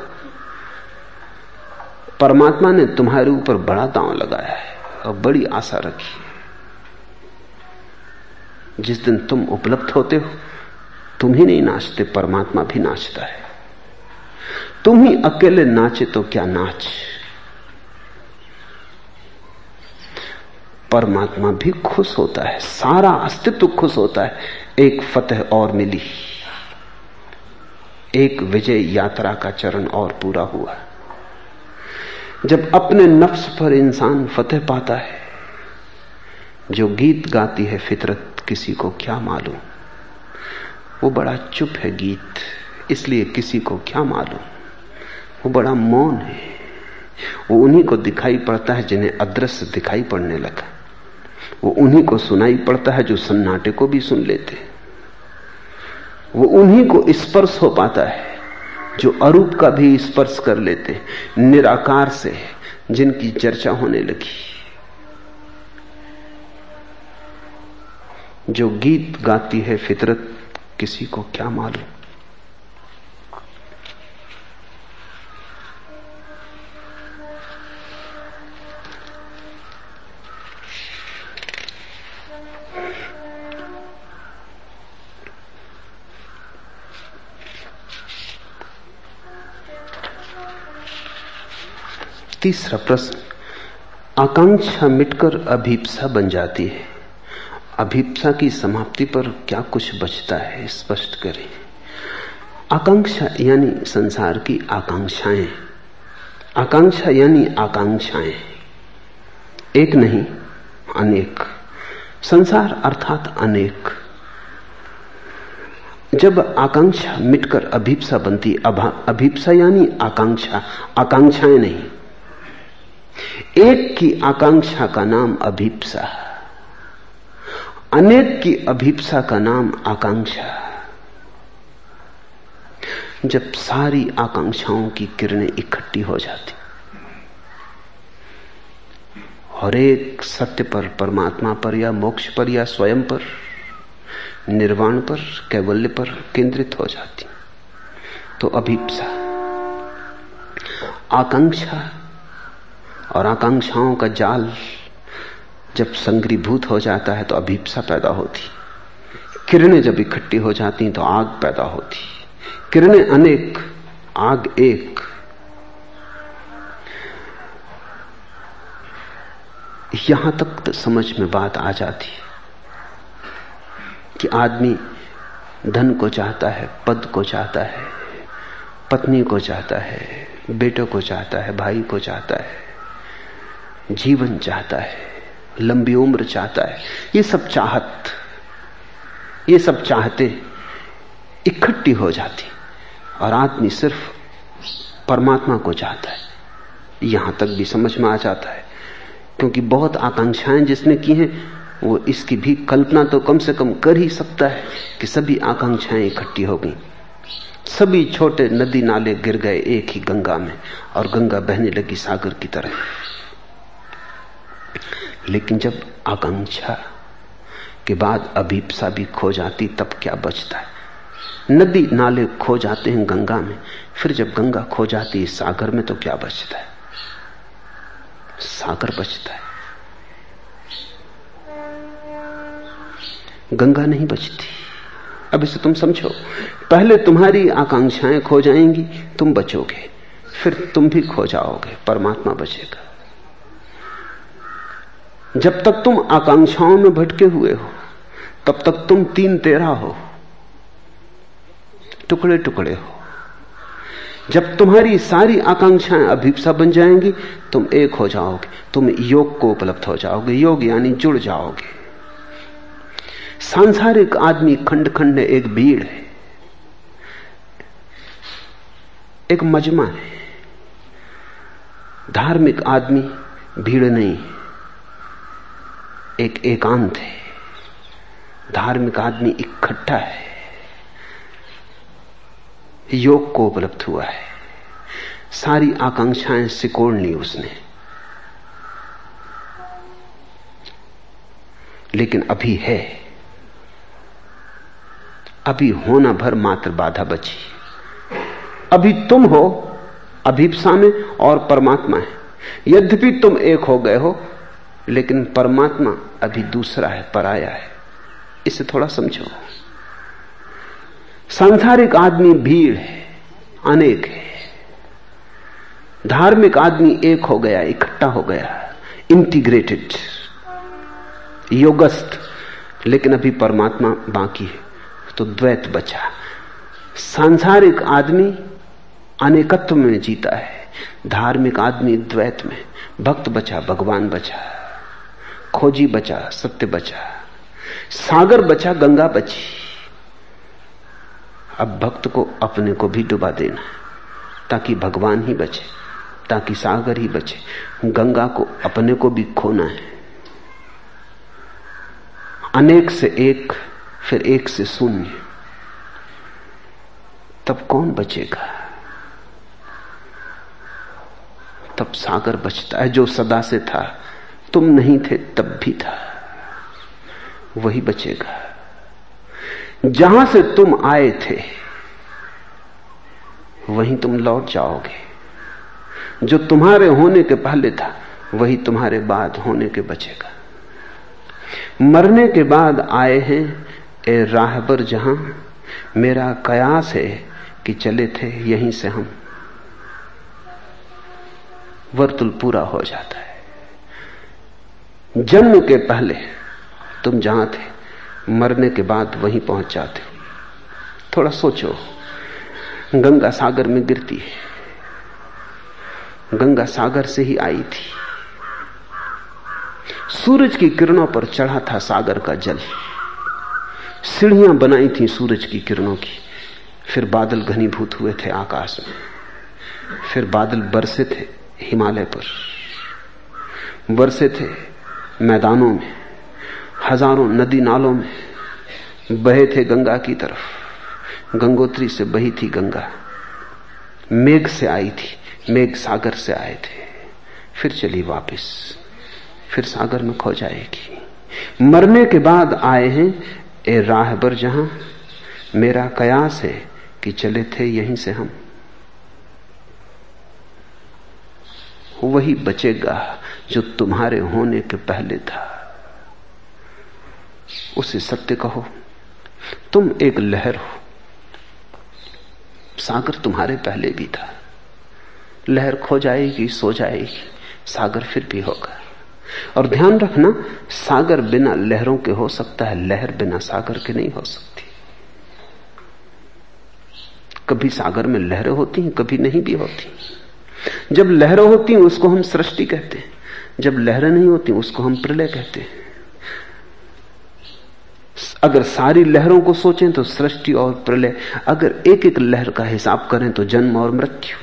परमात्मा ने तुम्हारे ऊपर बड़ा दांव लगाया है और बड़ी आशा रखी जिस दिन तुम उपलब्ध होते हो, तुम ही नहीं नाचते, परमात्मा भी नाचता है। तुम ही अकेले नाचे तो क्या नाच? परमात्मा भी खुश होता है, सारा अस्तित्व खुश होता है। एक फतेह और मिली। एक विजय यात्रा का चरण और पूरा हुआ। जब अपने नफ्स पर इंसान फतेह पाता है, जो गीत गाती है फितरत, किसी को क्या मालूम? वो बड़ा चुप है गीत, इसलिए किसी को क्या मालूम? वो बड़ा मौन है। वो उन्हीं को दिखाई पड़ता है जिन्हें अदृश्य दिखाई पड़ने लगा। वो उन्हीं को सुनाई पड़ता है जो सन्नाटे को भी सुन लेते वो उन्हीं को स्पर्श हो पाता है, जो अरूप का भी स्पर्श कर लेते निराकार से, जिनकी चर्चा होने लगी। जो गीत गाती है फितरत, किसी को क्या मालूम? तीसरा प्रश्न, आकांक्षा मिटकर अभीपसा बन जाती है। अभीपसा की समाप्ति पर क्या कुछ बचता है, स्पष्ट करें। आकांक्षा यानी संसार की आकांक्षाएँ। आकांक्षा यानी आकांक्षाएँ। एक नहीं, अनेक। संसार अर्थात अनेक। जब आकांक्षा मिटकर अभीपसा बनती, अभा अभीपसा यानी आकांक्षा, आकांक्षाएँ नहीं। एक की आकांक्षा का नाम अभीपसा, अनेक की अभीपसा का नाम आकांक्षा। जब सारी आकांक्षाओं की किरणें इकट्ठी हो जाती, और एक सत्य पर, परमात्मा पर या मोक्ष पर या स्वयं पर, निर्वाण पर, कैवल्य पर केंद्रित हो जाती तो अभीपसा, आकांक्षा और आकांक्षाओं का जाल जब संग्रीभूत हो जाता है तो अभीपसा पैदा होती। किरणें जब इकट्ठी हो जाती तो आग पैदा होती। किरणें अनेक, आग एक। यहाँ तक तो समझ में बात आ जाती कि आदमी धन को चाहता है, पद को चाहता है, पत्नी को चाहता है, बेटे को चाहता है, भाई को चाहता है। जीवन चाहता है, लंबी उम्र चाहता है। ये सब चाहत, ये सब चाहते इकट्ठी हो जाती और आदमी सिर्फ़ परमात्मा को चाहता है। यहाँ तक भी समझ में आ जाता है, क्योंकि बहुत आकांक्षाएँ जिसने की हैं, वो इसकी भी कल्पना तो कम से कम कर ही सकता है कि सभी आकांक्षाएँ इकट्ठी हो गई। सभी छोटे नदी नाले गिर गए एक ही गंगा में और गंगा बहने लगी सागर की तरह लेकिन जब आकांक्षा के बाद अभीपसा भी खो जाती, तब क्या बचता है? नदी नाले खो जाते हैं गंगा में, फिर जब गंगा खो जाती है सागर में तो क्या बचता है? सागर बचता है। गंगा नहीं बचती। अब इसे तुम समझो, पहले तुम्हारी आकांक्षाएँ खो जाएँगी, तुम बचोगे, फिर तुम भी खो जाओगे, परमात्मा बचेगा। जब तक तुम आकांक्षाओं में भटके हुए हो, तब तक तुम तीन तेरह हो, टुकड़े टुकड़े हो। जब तुम्हारी सारी आकांक्षाएँ अभिप्सा बन जाएँगी, तुम एक हो जाओगे, तुम योग को उपलब्ध हो जाओगे, योग यानी जुड़ जाओगे। सांसारिक आदमी खंड खंड एक भीड़ है, एक मजमा है। धार्मिक आदमी भीड़ नहीं एक एकांत है। धार्मिक आदमी इकट्ठा है। योग को उपलब्ध हुआ है। सारी आकांक्षाएँ सिकोड़ ली उसने। लेकिन अभी है। अभी होना भर मात्र बाधा बची। अभी तुम हो अभिप्सा में और परमात्मा है। यद्यपि तुम एक हो गए हो लेकिन परमात्मा अभी दूसरा है, पराया है। इसे थोड़ा समझो। सांसारिक आदमी भीड़ है, अनेक है। धार्मिक आदमी एक हो गया, इकट्ठा हो गया, इंटीग्रेटेड योगस्त लेकिन अभी परमात्मा बाकी है तो द्वैत बचा। सांसारिक आदमी अनेकत्व में जीता है, धार्मिक आदमी द्वैत में, भक्त बचा, भगवान बचा। खोजी बचा, सत्य बचा। सागर बचा, गंगा बची। अब भक्त को अपने को भी डुबा देना, ताकि भगवान ही बचे, ताकि सागर ही बचे। गंगा को अपने को भी खोना है। अनेक से एक, फिर एक से शून्य। तब कौन बचेगा? तब सागर बचता है जो सदा से था। तुम नहीं थे तब भी था। वही बचेगा। जहाँ से तुम आए थे, वहीं तुम लौट जाओगे। जो तुम्हारे होने के पहले था, वही तुम्हारे बाद होने के बचेगा। मरने के बाद आए हैं, ए राहबर जहाँ, मेरा कयास है कि चले थे यहीं से हम। वर्तुल पूरा हो जाता है। जन्म के पहले तुम जहाँ थे, मरने के बाद वहीं पहुँच जाते हो। थोड़ा सोचो, गंगा सागर में गिरती है। गंगा सागर से ही आई थी। सूरज की किरणों पर चढ़ा था सागर का जल। सीढ़ियाँ बनाई थी सूरज की किरणों की। फिर बादल घनीभूत हुए थे आकाश में। फिर बादल बरसे थे हिमालय पर। बरसे थे मैदानों में, हज़ारों नदी नालों में बहे थे गंगा की तरफ़। गंगोत्री से बही थी गंगा। मेघ से आई थी, मेघ सागर से आए थे। फिर चली वापस, फिर सागर में खो जाएगी। मरने के बाद आए हैं, ए राहबर जहाँ मेरा कयास है कि चले थे यहीं से हम। वही बचेगा जो तुम्हारे होने के पहले था। उसे सत्य कहो, तुम एक लहर हो। सागर तुम्हारे पहले भी था। लहर खो जाएगी, सो जाएगी, सागर फिर भी होगा। और ध्यान रखना, सागर बिना लहरों के हो सकता है, लहर बिना सागर के नहीं हो सकती। कभी सागर में लहरें होती हैं, कभी नहीं भी होती। जब लहरें होती हैं, उसको हम सृष्टि कहते हैं। जब लहरें नहीं होती, उसको हम प्रलय कहते हैं। अगर सारी लहरों को सोचें तो सृष्टि और प्रलय, अगर एक एक लहर का हिसाब करें तो जन्म और मृत्यु।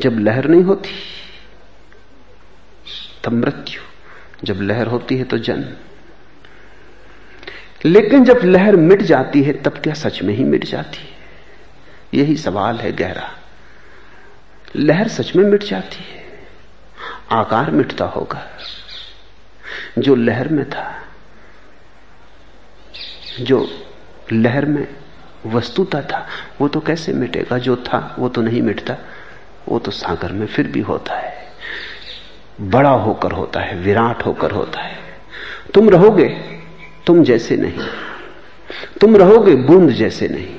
जब लहर नहीं होती, तब मृत्यु। जब लहर होती है तो जन्म। लेकिन जब लहर मिट जाती है, तब क्या सच में ही मिट जाती है? यही सवाल है गहरा। लहर सच में मिट जाती है। आकार मिटता होगा। जो लहर में था, जो लहर में वस्तुता था, वो तो कैसे मिटेगा? जो था, वो तो नहीं मिटता। वो तो सागर में फिर भी होता है। बड़ा होकर होता है, विराट होकर होता है। तुम रहोगे, तुम जैसे नहीं। तुम रहोगे, बूंद जैसे नहीं।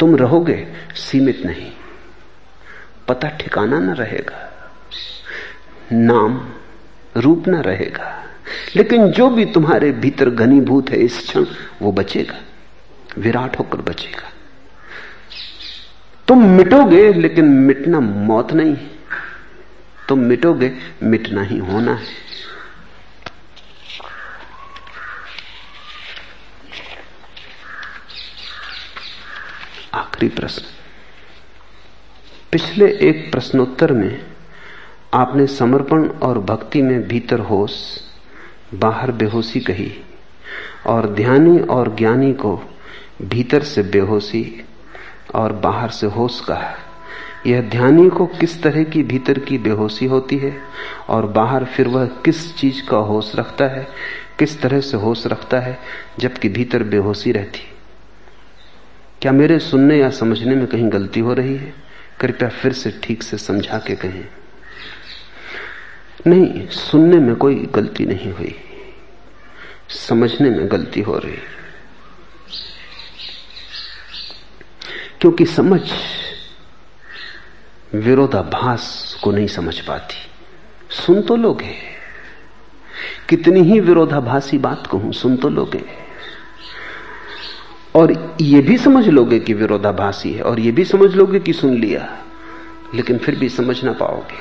तुम रहोगे, सीमित नहीं। पता ठिकाना न रहेगा, नाम रूप न रहेगा, लेकिन जो भी तुम्हारे भीतर घनीभूत है इस क्षण, वो बचेगा, विराट होकर बचेगा। तुम मिटोगे, लेकिन मिटना मौत नहीं है। तुम मिटोगे, मिटना ही होना है। आखिरी प्रश्न। पिछले एक प्रश्नोत्तर में आपने समर्पण और भक्ति में भीतर होश, बाहर बेहोशी कही और ध्यानी और ज्ञानी को भीतर से बेहोशी और बाहर से होश कहा। यह ध्यानी को किस तरह की भीतर की बेहोशी होती है और बाहर फिर वह किस चीज़ का होश रखता है, किस तरह से होश रखता है, जबकि भीतर बेहोशी रहती। क्या मेरे सुनने या समझने में कहीं गलती हो रही है? कृपया फिर से ठीक से समझा के कहें। नहीं, सुनने में कोई गलती नहीं हुई। समझने में गलती हो रही। क्योंकि समझ विरोधाभास को नहीं समझ पाती। सुन तो लोगे। कितनी ही विरोधाभासी बात कहूँ, सुन तो लोगे। और ये भी समझ लोगे कि विरोधाभासी है, और ये भी समझ लोगे कि सुन लिया लेकिन फिर भी समझ ना पाओगे।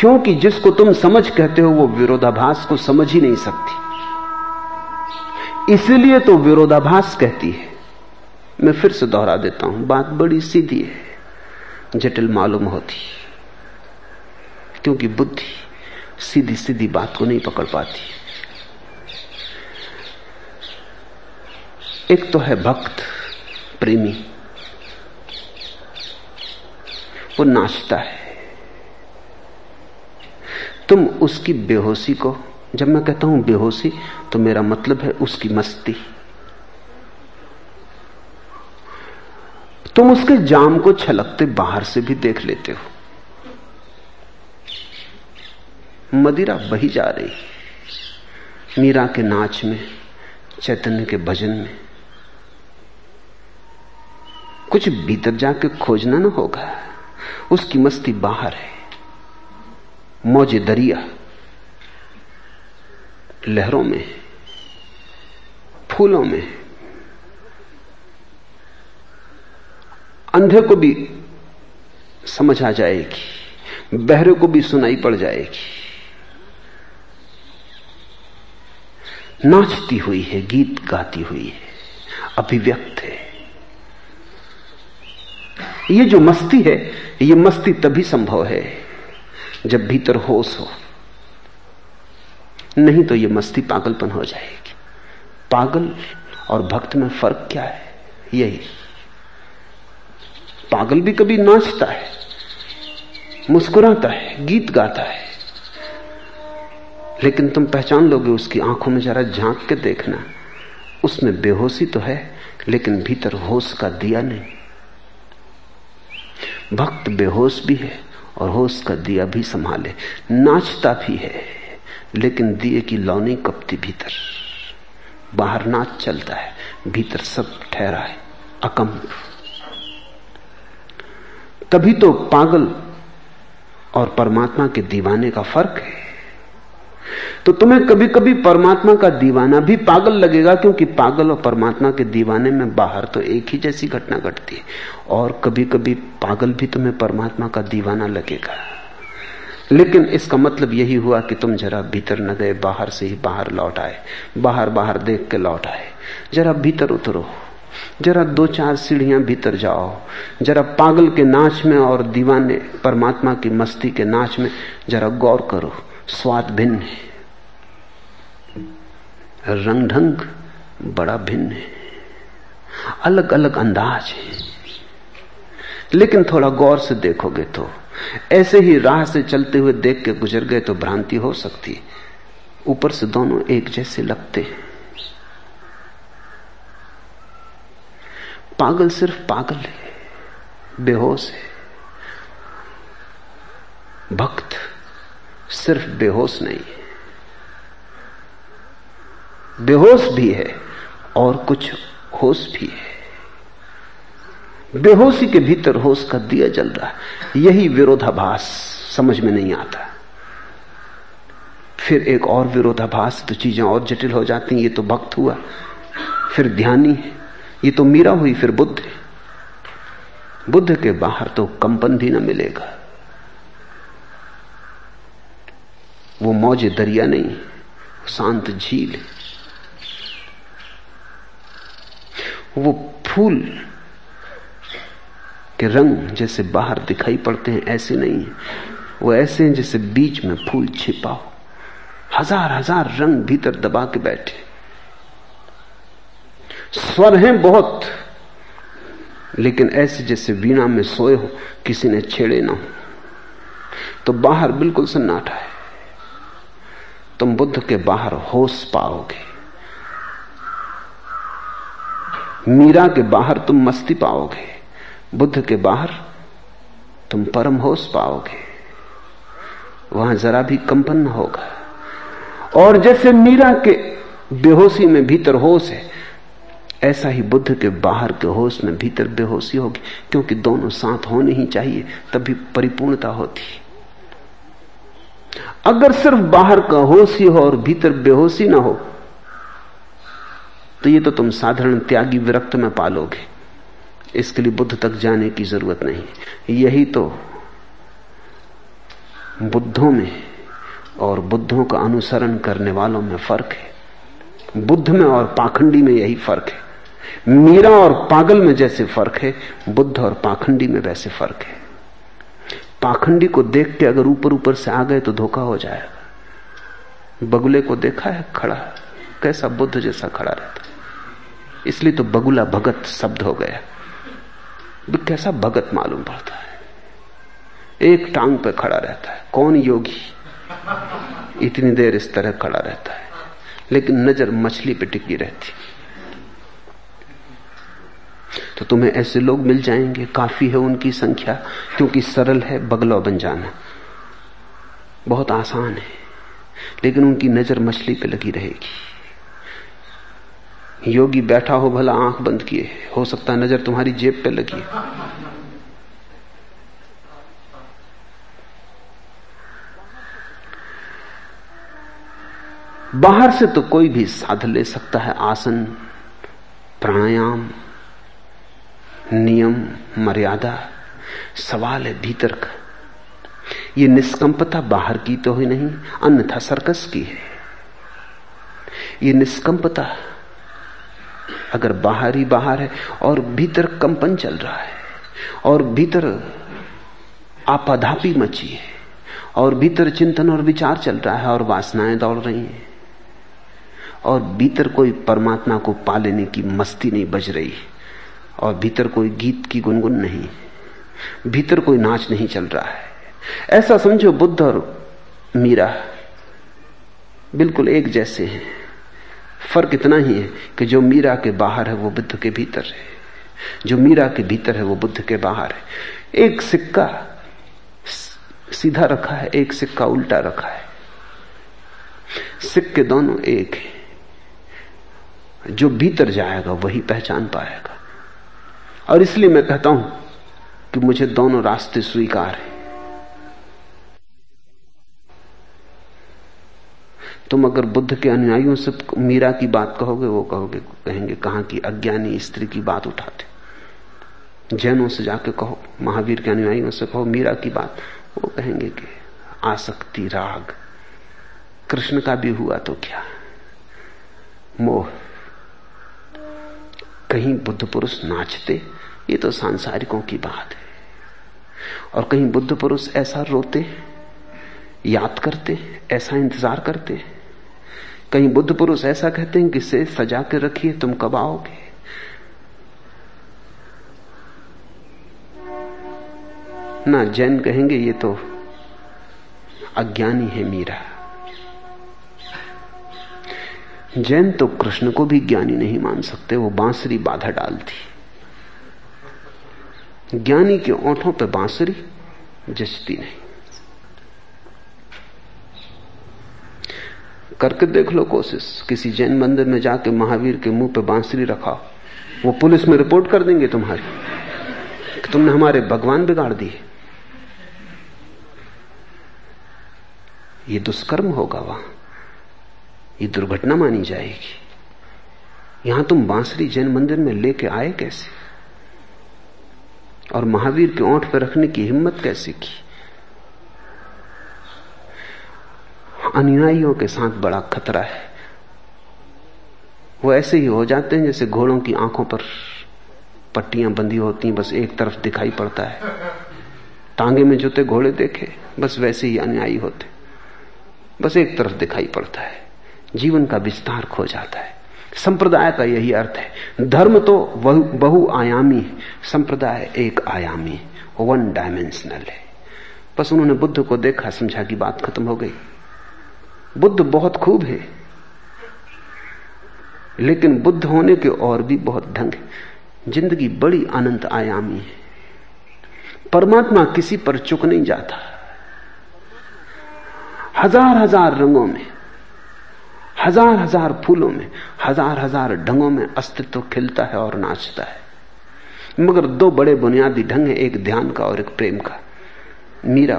क्योंकि जिसको तुम समझ कहते हो, वो विरोधाभास को समझ ही नहीं सकती। इसलिए तो विरोधाभास कहती है। मैं फिर से दोहरा देता हूँ, बात बड़ी सीधी है, जटिल मालूम होती क्योंकि बुद्धि सीधी सीधी बात को नहीं पकड़ पाती। एक तो है भक्त, प्रेमी। वो नाचता है। तुम उसकी बेहोशी को, जब मैं कहता हूँ बेहोशी तो मेरा मतलब है उसकी मस्ती। तुम उसके जाम को छलकते बाहर से भी देख लेते हो। मदिरा बही जा रही। मीरा के नाच में, चैतन्य के भजन में। कुछ भीतर जाके खोजना ना होगा। उसकी मस्ती बाहर है। मौजे दरिया। लहरों में। फूलों में। अंधे को भी समझ आ जाएगी। बहरे को भी सुनाई पड़ जाएगी। नाचती हुई है, गीत गाती हुई है। अभिव्यक्त है। ये जो मस्ती है, ये मस्ती तभी संभव है, जब भीतर होश हो। नहीं तो ये मस्ती पागलपन हो जाएगी। पागल और भक्त में फ़र्क क्या है? यही। पागल भी कभी नाचता है, मुस्कुराता है, गीत गाता है। लेकिन तुम पहचान लोगे उसकी आँखों में जरा झाँक के देखना। उसमें बेहोशी तो है, लेकिन भीतर होश का दिया नहीं। भक्त बेहोश भी है और होश का दिया भी संभाले। नाचता भी है, लेकिन दिए की लौनी कपती भीतर। बाहर नाच चलता है, भीतर सब ठहरा है, अकम। तभी तो पागल और परमात्मा के दीवाने का फ़र्क है। तो तुम्हें कभी कभी परमात्मा का दीवाना भी पागल लगेगा, क्योंकि पागल और परमात्मा के दीवाने में बाहर तो एक ही जैसी घटना घटती है। और कभी कभी पागल भी तुम्हें परमात्मा का दीवाना लगेगा। लेकिन इसका मतलब यही हुआ कि तुम जरा भीतर न गए, बाहर से ही बाहर लौट आए। बाहर बाहर देख के लौट आए। जरा भीतर उतरो। जरा दो चार सीढ़ियाँ भीतर जाओ। जरा पागल के नाच में और दीवाने, परमात्मा की मस्ती के नाच में जरा गौर करो। स्वाद भिन्न है। रंग ढंग बड़ा भिन्न है। अलग अलग अंदाज है। लेकिन थोड़ा गौर से देखोगे तो ऐसे ही राह से चलते हुए देख के गुजर गए तो भ्रांति हो सकती है। ऊपर से दोनों एक जैसे लगते हैं। पागल सिर्फ़ पागल है, बेहोश है। भक्त सिर्फ़ बेहोश नहीं है। बेहोश भी है और कुछ होश भी है। बेहोशी के भीतर होश का दिया जल रहा है। यही विरोधाभास समझ में नहीं आता। फिर एक और विरोधाभास तो चीज़ें और जटिल हो जाती हैं। ये तो भक्त हुआ, फिर ध्यानी है। ये तो मीरा हुई, फिर बुद्ध बुद्ध के बाहर तो कंपन भी ना मिलेगा। वो मौज दरिया नहीं, शांत झील वो फूल के रंग जैसे बाहर दिखाई पड़ते हैं, ऐसे नहीं है। वो ऐसे हैं जैसे बीच में फूल छिपा हो। हज़ार हज़ार रंग भीतर दबा के बैठे। स्वर हैं बहुत, लेकिन ऐसे जैसे वीणा में सोए हो, किसी ने छेड़े ना हो। तो बाहर बिल्कुल सन्नाटा है। तुम बुद्ध के बाहर होश पाओगे। मीरा के बाहर तुम मस्ती पाओगे। बुद्ध के बाहर तुम परम होश पाओगे। वहाँ जरा भी कंपन होगा। और जैसे मीरा के बेहोशी में भीतर होश है, ऐसा ही बुद्ध के बाहर के होश में भीतर बेहोशी होगी, क्योंकि दोनों साथ होने ही चाहिए, तभी परिपूर्णता होती। अगर सिर्फ़ बाहर का होश ही हो और भीतर बेहोशी ना हो तो ये तो तुम साधारण त्यागी विरक्त में पालोगे। इसके लिए बुद्ध तक जाने की ज़रूरत नहीं। यही तो बुद्धों में और बुद्धों का अनुसरण करने वालों में फ़र्क है। बुद्ध में और पाखंडी में यही फ़र्क है। मीरा और पागल में जैसे फ़र्क है, बुद्ध और पाखंडी में वैसे फ़र्क है। पाखंडी को देख के अगर ऊपर ऊपर से आ गए तो धोखा हो जाएगा। बगुले को देखा है, खड़ा कैसा बुद्ध जैसा खड़ा रहता इसलिए तो बगुला भगत शब्द हो गया। कैसा भगत मालूम पड़ता है? एक टांग पे खड़ा रहता है। कौन योगी? इतनी देर इस तरह खड़ा रहता है। लेकिन नज़र मछली पे टिकी रहती। तो तुम्हें ऐसे लोग मिल जाएँगे। काफ़ी है उनकी संख्या, क्योंकि सरल है, बगलौ बन जाना। बहुत आसान है, लेकिन उनकी नज़र मछली पे लगी रहेगी। योगी बैठा हो, भला आँख बंद किए। हो सकता है नज़र तुम्हारी जेब पे लगी बाहर से तो कोई भी साध ले सकता है आसन, प्राणायाम। नियम, मर्यादा, सवाल है भीतर का। ये निष्कंपता बाहर की तो ही नहीं, अन्यथा सर्कस की है। ये निष्कंपता अगर बाहर ही बाहर है और भीतर कंपन चल रहा है, और भीतर आपाधापी मची है, और भीतर चिंतन और विचार चल रहा है, और वासनाएँ दौड़ रही हैं, और भीतर कोई परमात्मा को पा लेने की मस्ती नहीं बज रही और भीतर कोई गीत की गुनगुन नहीं। भीतर कोई नाच नहीं चल रहा है। ऐसा समझो बुद्ध और मीरा बिल्कुल एक जैसे हैं। फ़र्क इतना ही है कि जो मीरा के बाहर है वो बुद्ध के भीतर है। जो मीरा के भीतर है वो बुद्ध के बाहर है। एक सिक्का सीधा रखा है, एक सिक्का उल्टा रखा है। सिक्के दोनों एक है। जो भीतर जाएगा वही पहचान पाएगा। और इसलिए मैं कहता हूँ कि मुझे दोनों रास्ते स्वीकार हैं। तुम अगर बुद्ध के अनुयायियों से मीरा की बात कहोगे, वो कहोगे, कहेंगे, कहाँ की अज्ञानी स्त्री की बात उठाते? जैनों से जाके कहो, महावीर के अनुयायियों से कहो, मीरा की बात, वो कहेंगे कि आसक्ति, राग, कृष्ण का भी हुआ तो क्या? मोह। कहीं बुद्ध पुरुष नाचते ये तो सांसारिकों की बात है। और कहीं बुद्ध पुरुष ऐसा रोते याद करते ऐसा इंतज़ार करते कहीं बुद्ध पुरुष ऐसा कहते हैं कि से सजा के रखिए, तुम कब आओगे? ना जैन कहेंगे, ये तो अज्ञानी है मीरा। जैन तो कृष्ण को भी ज्ञानी नहीं मान सकते, वो बांसुरी बाधा डालती। ज्ञानी के ओठों पर बांसुरी जचती नहीं। करके देख लो कोशिश, किसी जैन मंदिर में जाके महावीर के मुँह पे बांसुरी रखा वो पुलिस में रिपोर्ट कर देंगे तुम्हारी कि तुमने हमारे भगवान बिगाड़ दिए। ये दुष्कर्म होगा वहाँ, ये दुर्घटना मानी जाएगी। यहाँ तुम बांसुरी जैन मंदिर में लेके आए कैसे? और महावीर के ओंठ पर रखने की हिम्मत कैसे की? अनुयायियों के साथ बड़ा खतरा है। वो ऐसे ही हो जाते हैं जैसे घोड़ों की आँखों पर पट्टियाँ बंधी होती हैं, बस एक तरफ़ दिखाई पड़ता है। टांगे में जोते घोड़े देखे, बस वैसे ही अनुयायी होते। बस एक तरफ़ दिखाई पड़ता है। जीवन का विस्तार खो जाता है। संप्रदाय का यही अर्थ है। धर्म तो बहुआयामी है। संप्रदाय एक आयामी वन डायमेंशनल है। बस उन्होंने बुद्ध को देखा, समझा कि बात खत्म हो गई। बुद्ध बहुत खूब है। लेकिन बुद्ध होने के और भी बहुत ढंग है। ज़िंदगी बड़ी अनंत आयामी है। परमात्मा किसी पर चुक नहीं जाता। हज़ार हज़ार रंगों में हज़ार हज़ार फूलों में, हज़ार हज़ार ढंगों में अस्तित्व खिलता है और नाचता है। मगर दो बड़े बुनियादी ढंग हैं, एक ध्यान का और एक प्रेम का। मीरा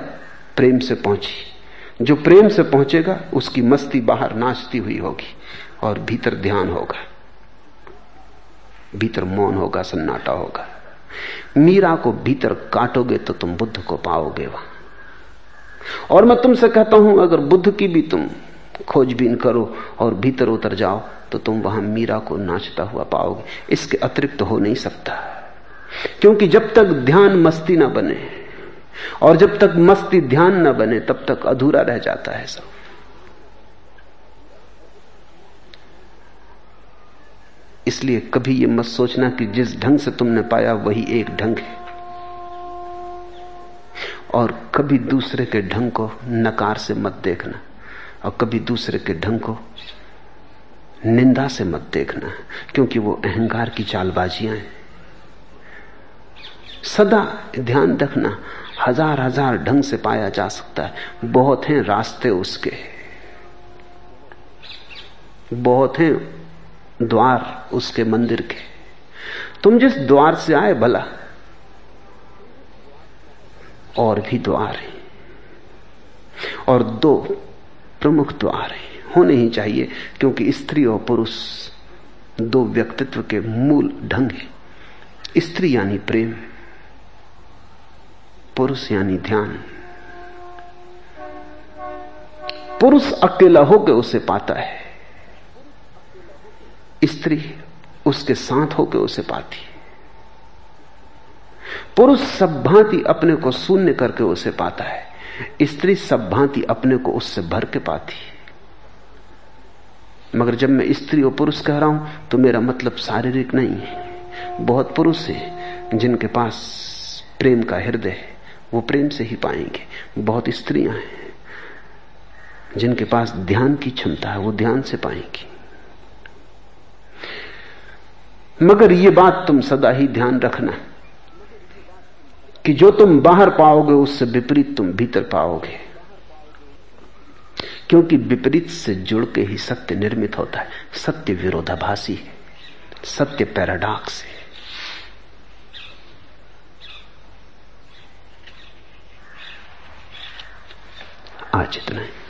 प्रेम से पहुँची। जो प्रेम से पहुंचेगा, उसकी मस्ती बाहर नाचती हुई होगी और भीतर ध्यान होगा। भीतर मौन होगा, सन्नाटा होगा। मीरा को भीतर काटोगे तो तुम बुद्ध को पाओगे वहाँ। और मैं तुमसे कहता हूँ, अगर बुद्ध की भी तुम खोजबीन करो और भीतर उतर जाओ तो तुम वहाँ मीरा को नाचता हुआ पाओगे। इसके अतिरिक्त हो नहीं सकता। क्योंकि जब तक ध्यान मस्ती ना बने और जब तक मस्ती ध्यान ना बने, तब तक अधूरा रह जाता है सब। इसलिए कभी यह मत सोचना कि जिस ढंग से तुमने पाया, वही एक ढंग है। और कभी दूसरे के ढंग को नकार से मत देखना। और कभी दूसरे के ढंग को निंदा से मत देखना, क्योंकि वो अहंकार की चालबाजियाँ हैं। सदा ध्यान रखना, हज़ार हज़ार ढंग से पाया जा सकता है। बहुत हैं रास्ते उसके। बहुत हैं द्वार उसके मंदिर के। तुम जिस द्वार से आए भला, और भी द्वार हैं। और दो प्रमुख द्वार हैं। होने ही चाहिए, क्योंकि स्त्री और पुरुष दो व्यक्तित्व के मूल ढंग है। स्त्री यानी प्रेम, पुरुष यानी ध्यान। पुरुष अकेला होकर उसे पाता है। स्त्री उसके साथ होकर उसे पाती है। पुरुष सब भांति अपने को शून्य करके उसे पाता है। स्त्री सब भांति अपने को उससे भर के पाती है। मगर जब मैं स्त्री और पुरुष कह रहा हूँ तो मेरा मतलब शारीरिक नहीं है। बहुत पुरुष हैं, जिनके पास प्रेम का हृदय है, वो प्रेम से ही पाएँगे। बहुत स्त्रियाँ हैं, जिनके पास ध्यान की क्षमता है, वो ध्यान से पाएँगी। मगर ये बात तुम सदा ही ध्यान रखना। कि जो तुम बाहर पाओगे, उससे विपरीत तुम भीतर पाओगे। क्योंकि विपरीत से जुड़ के ही सत्य निर्मित होता है। सत्य विरोधाभासी है। सत्य पैराडॉक्स है। आज इतना है।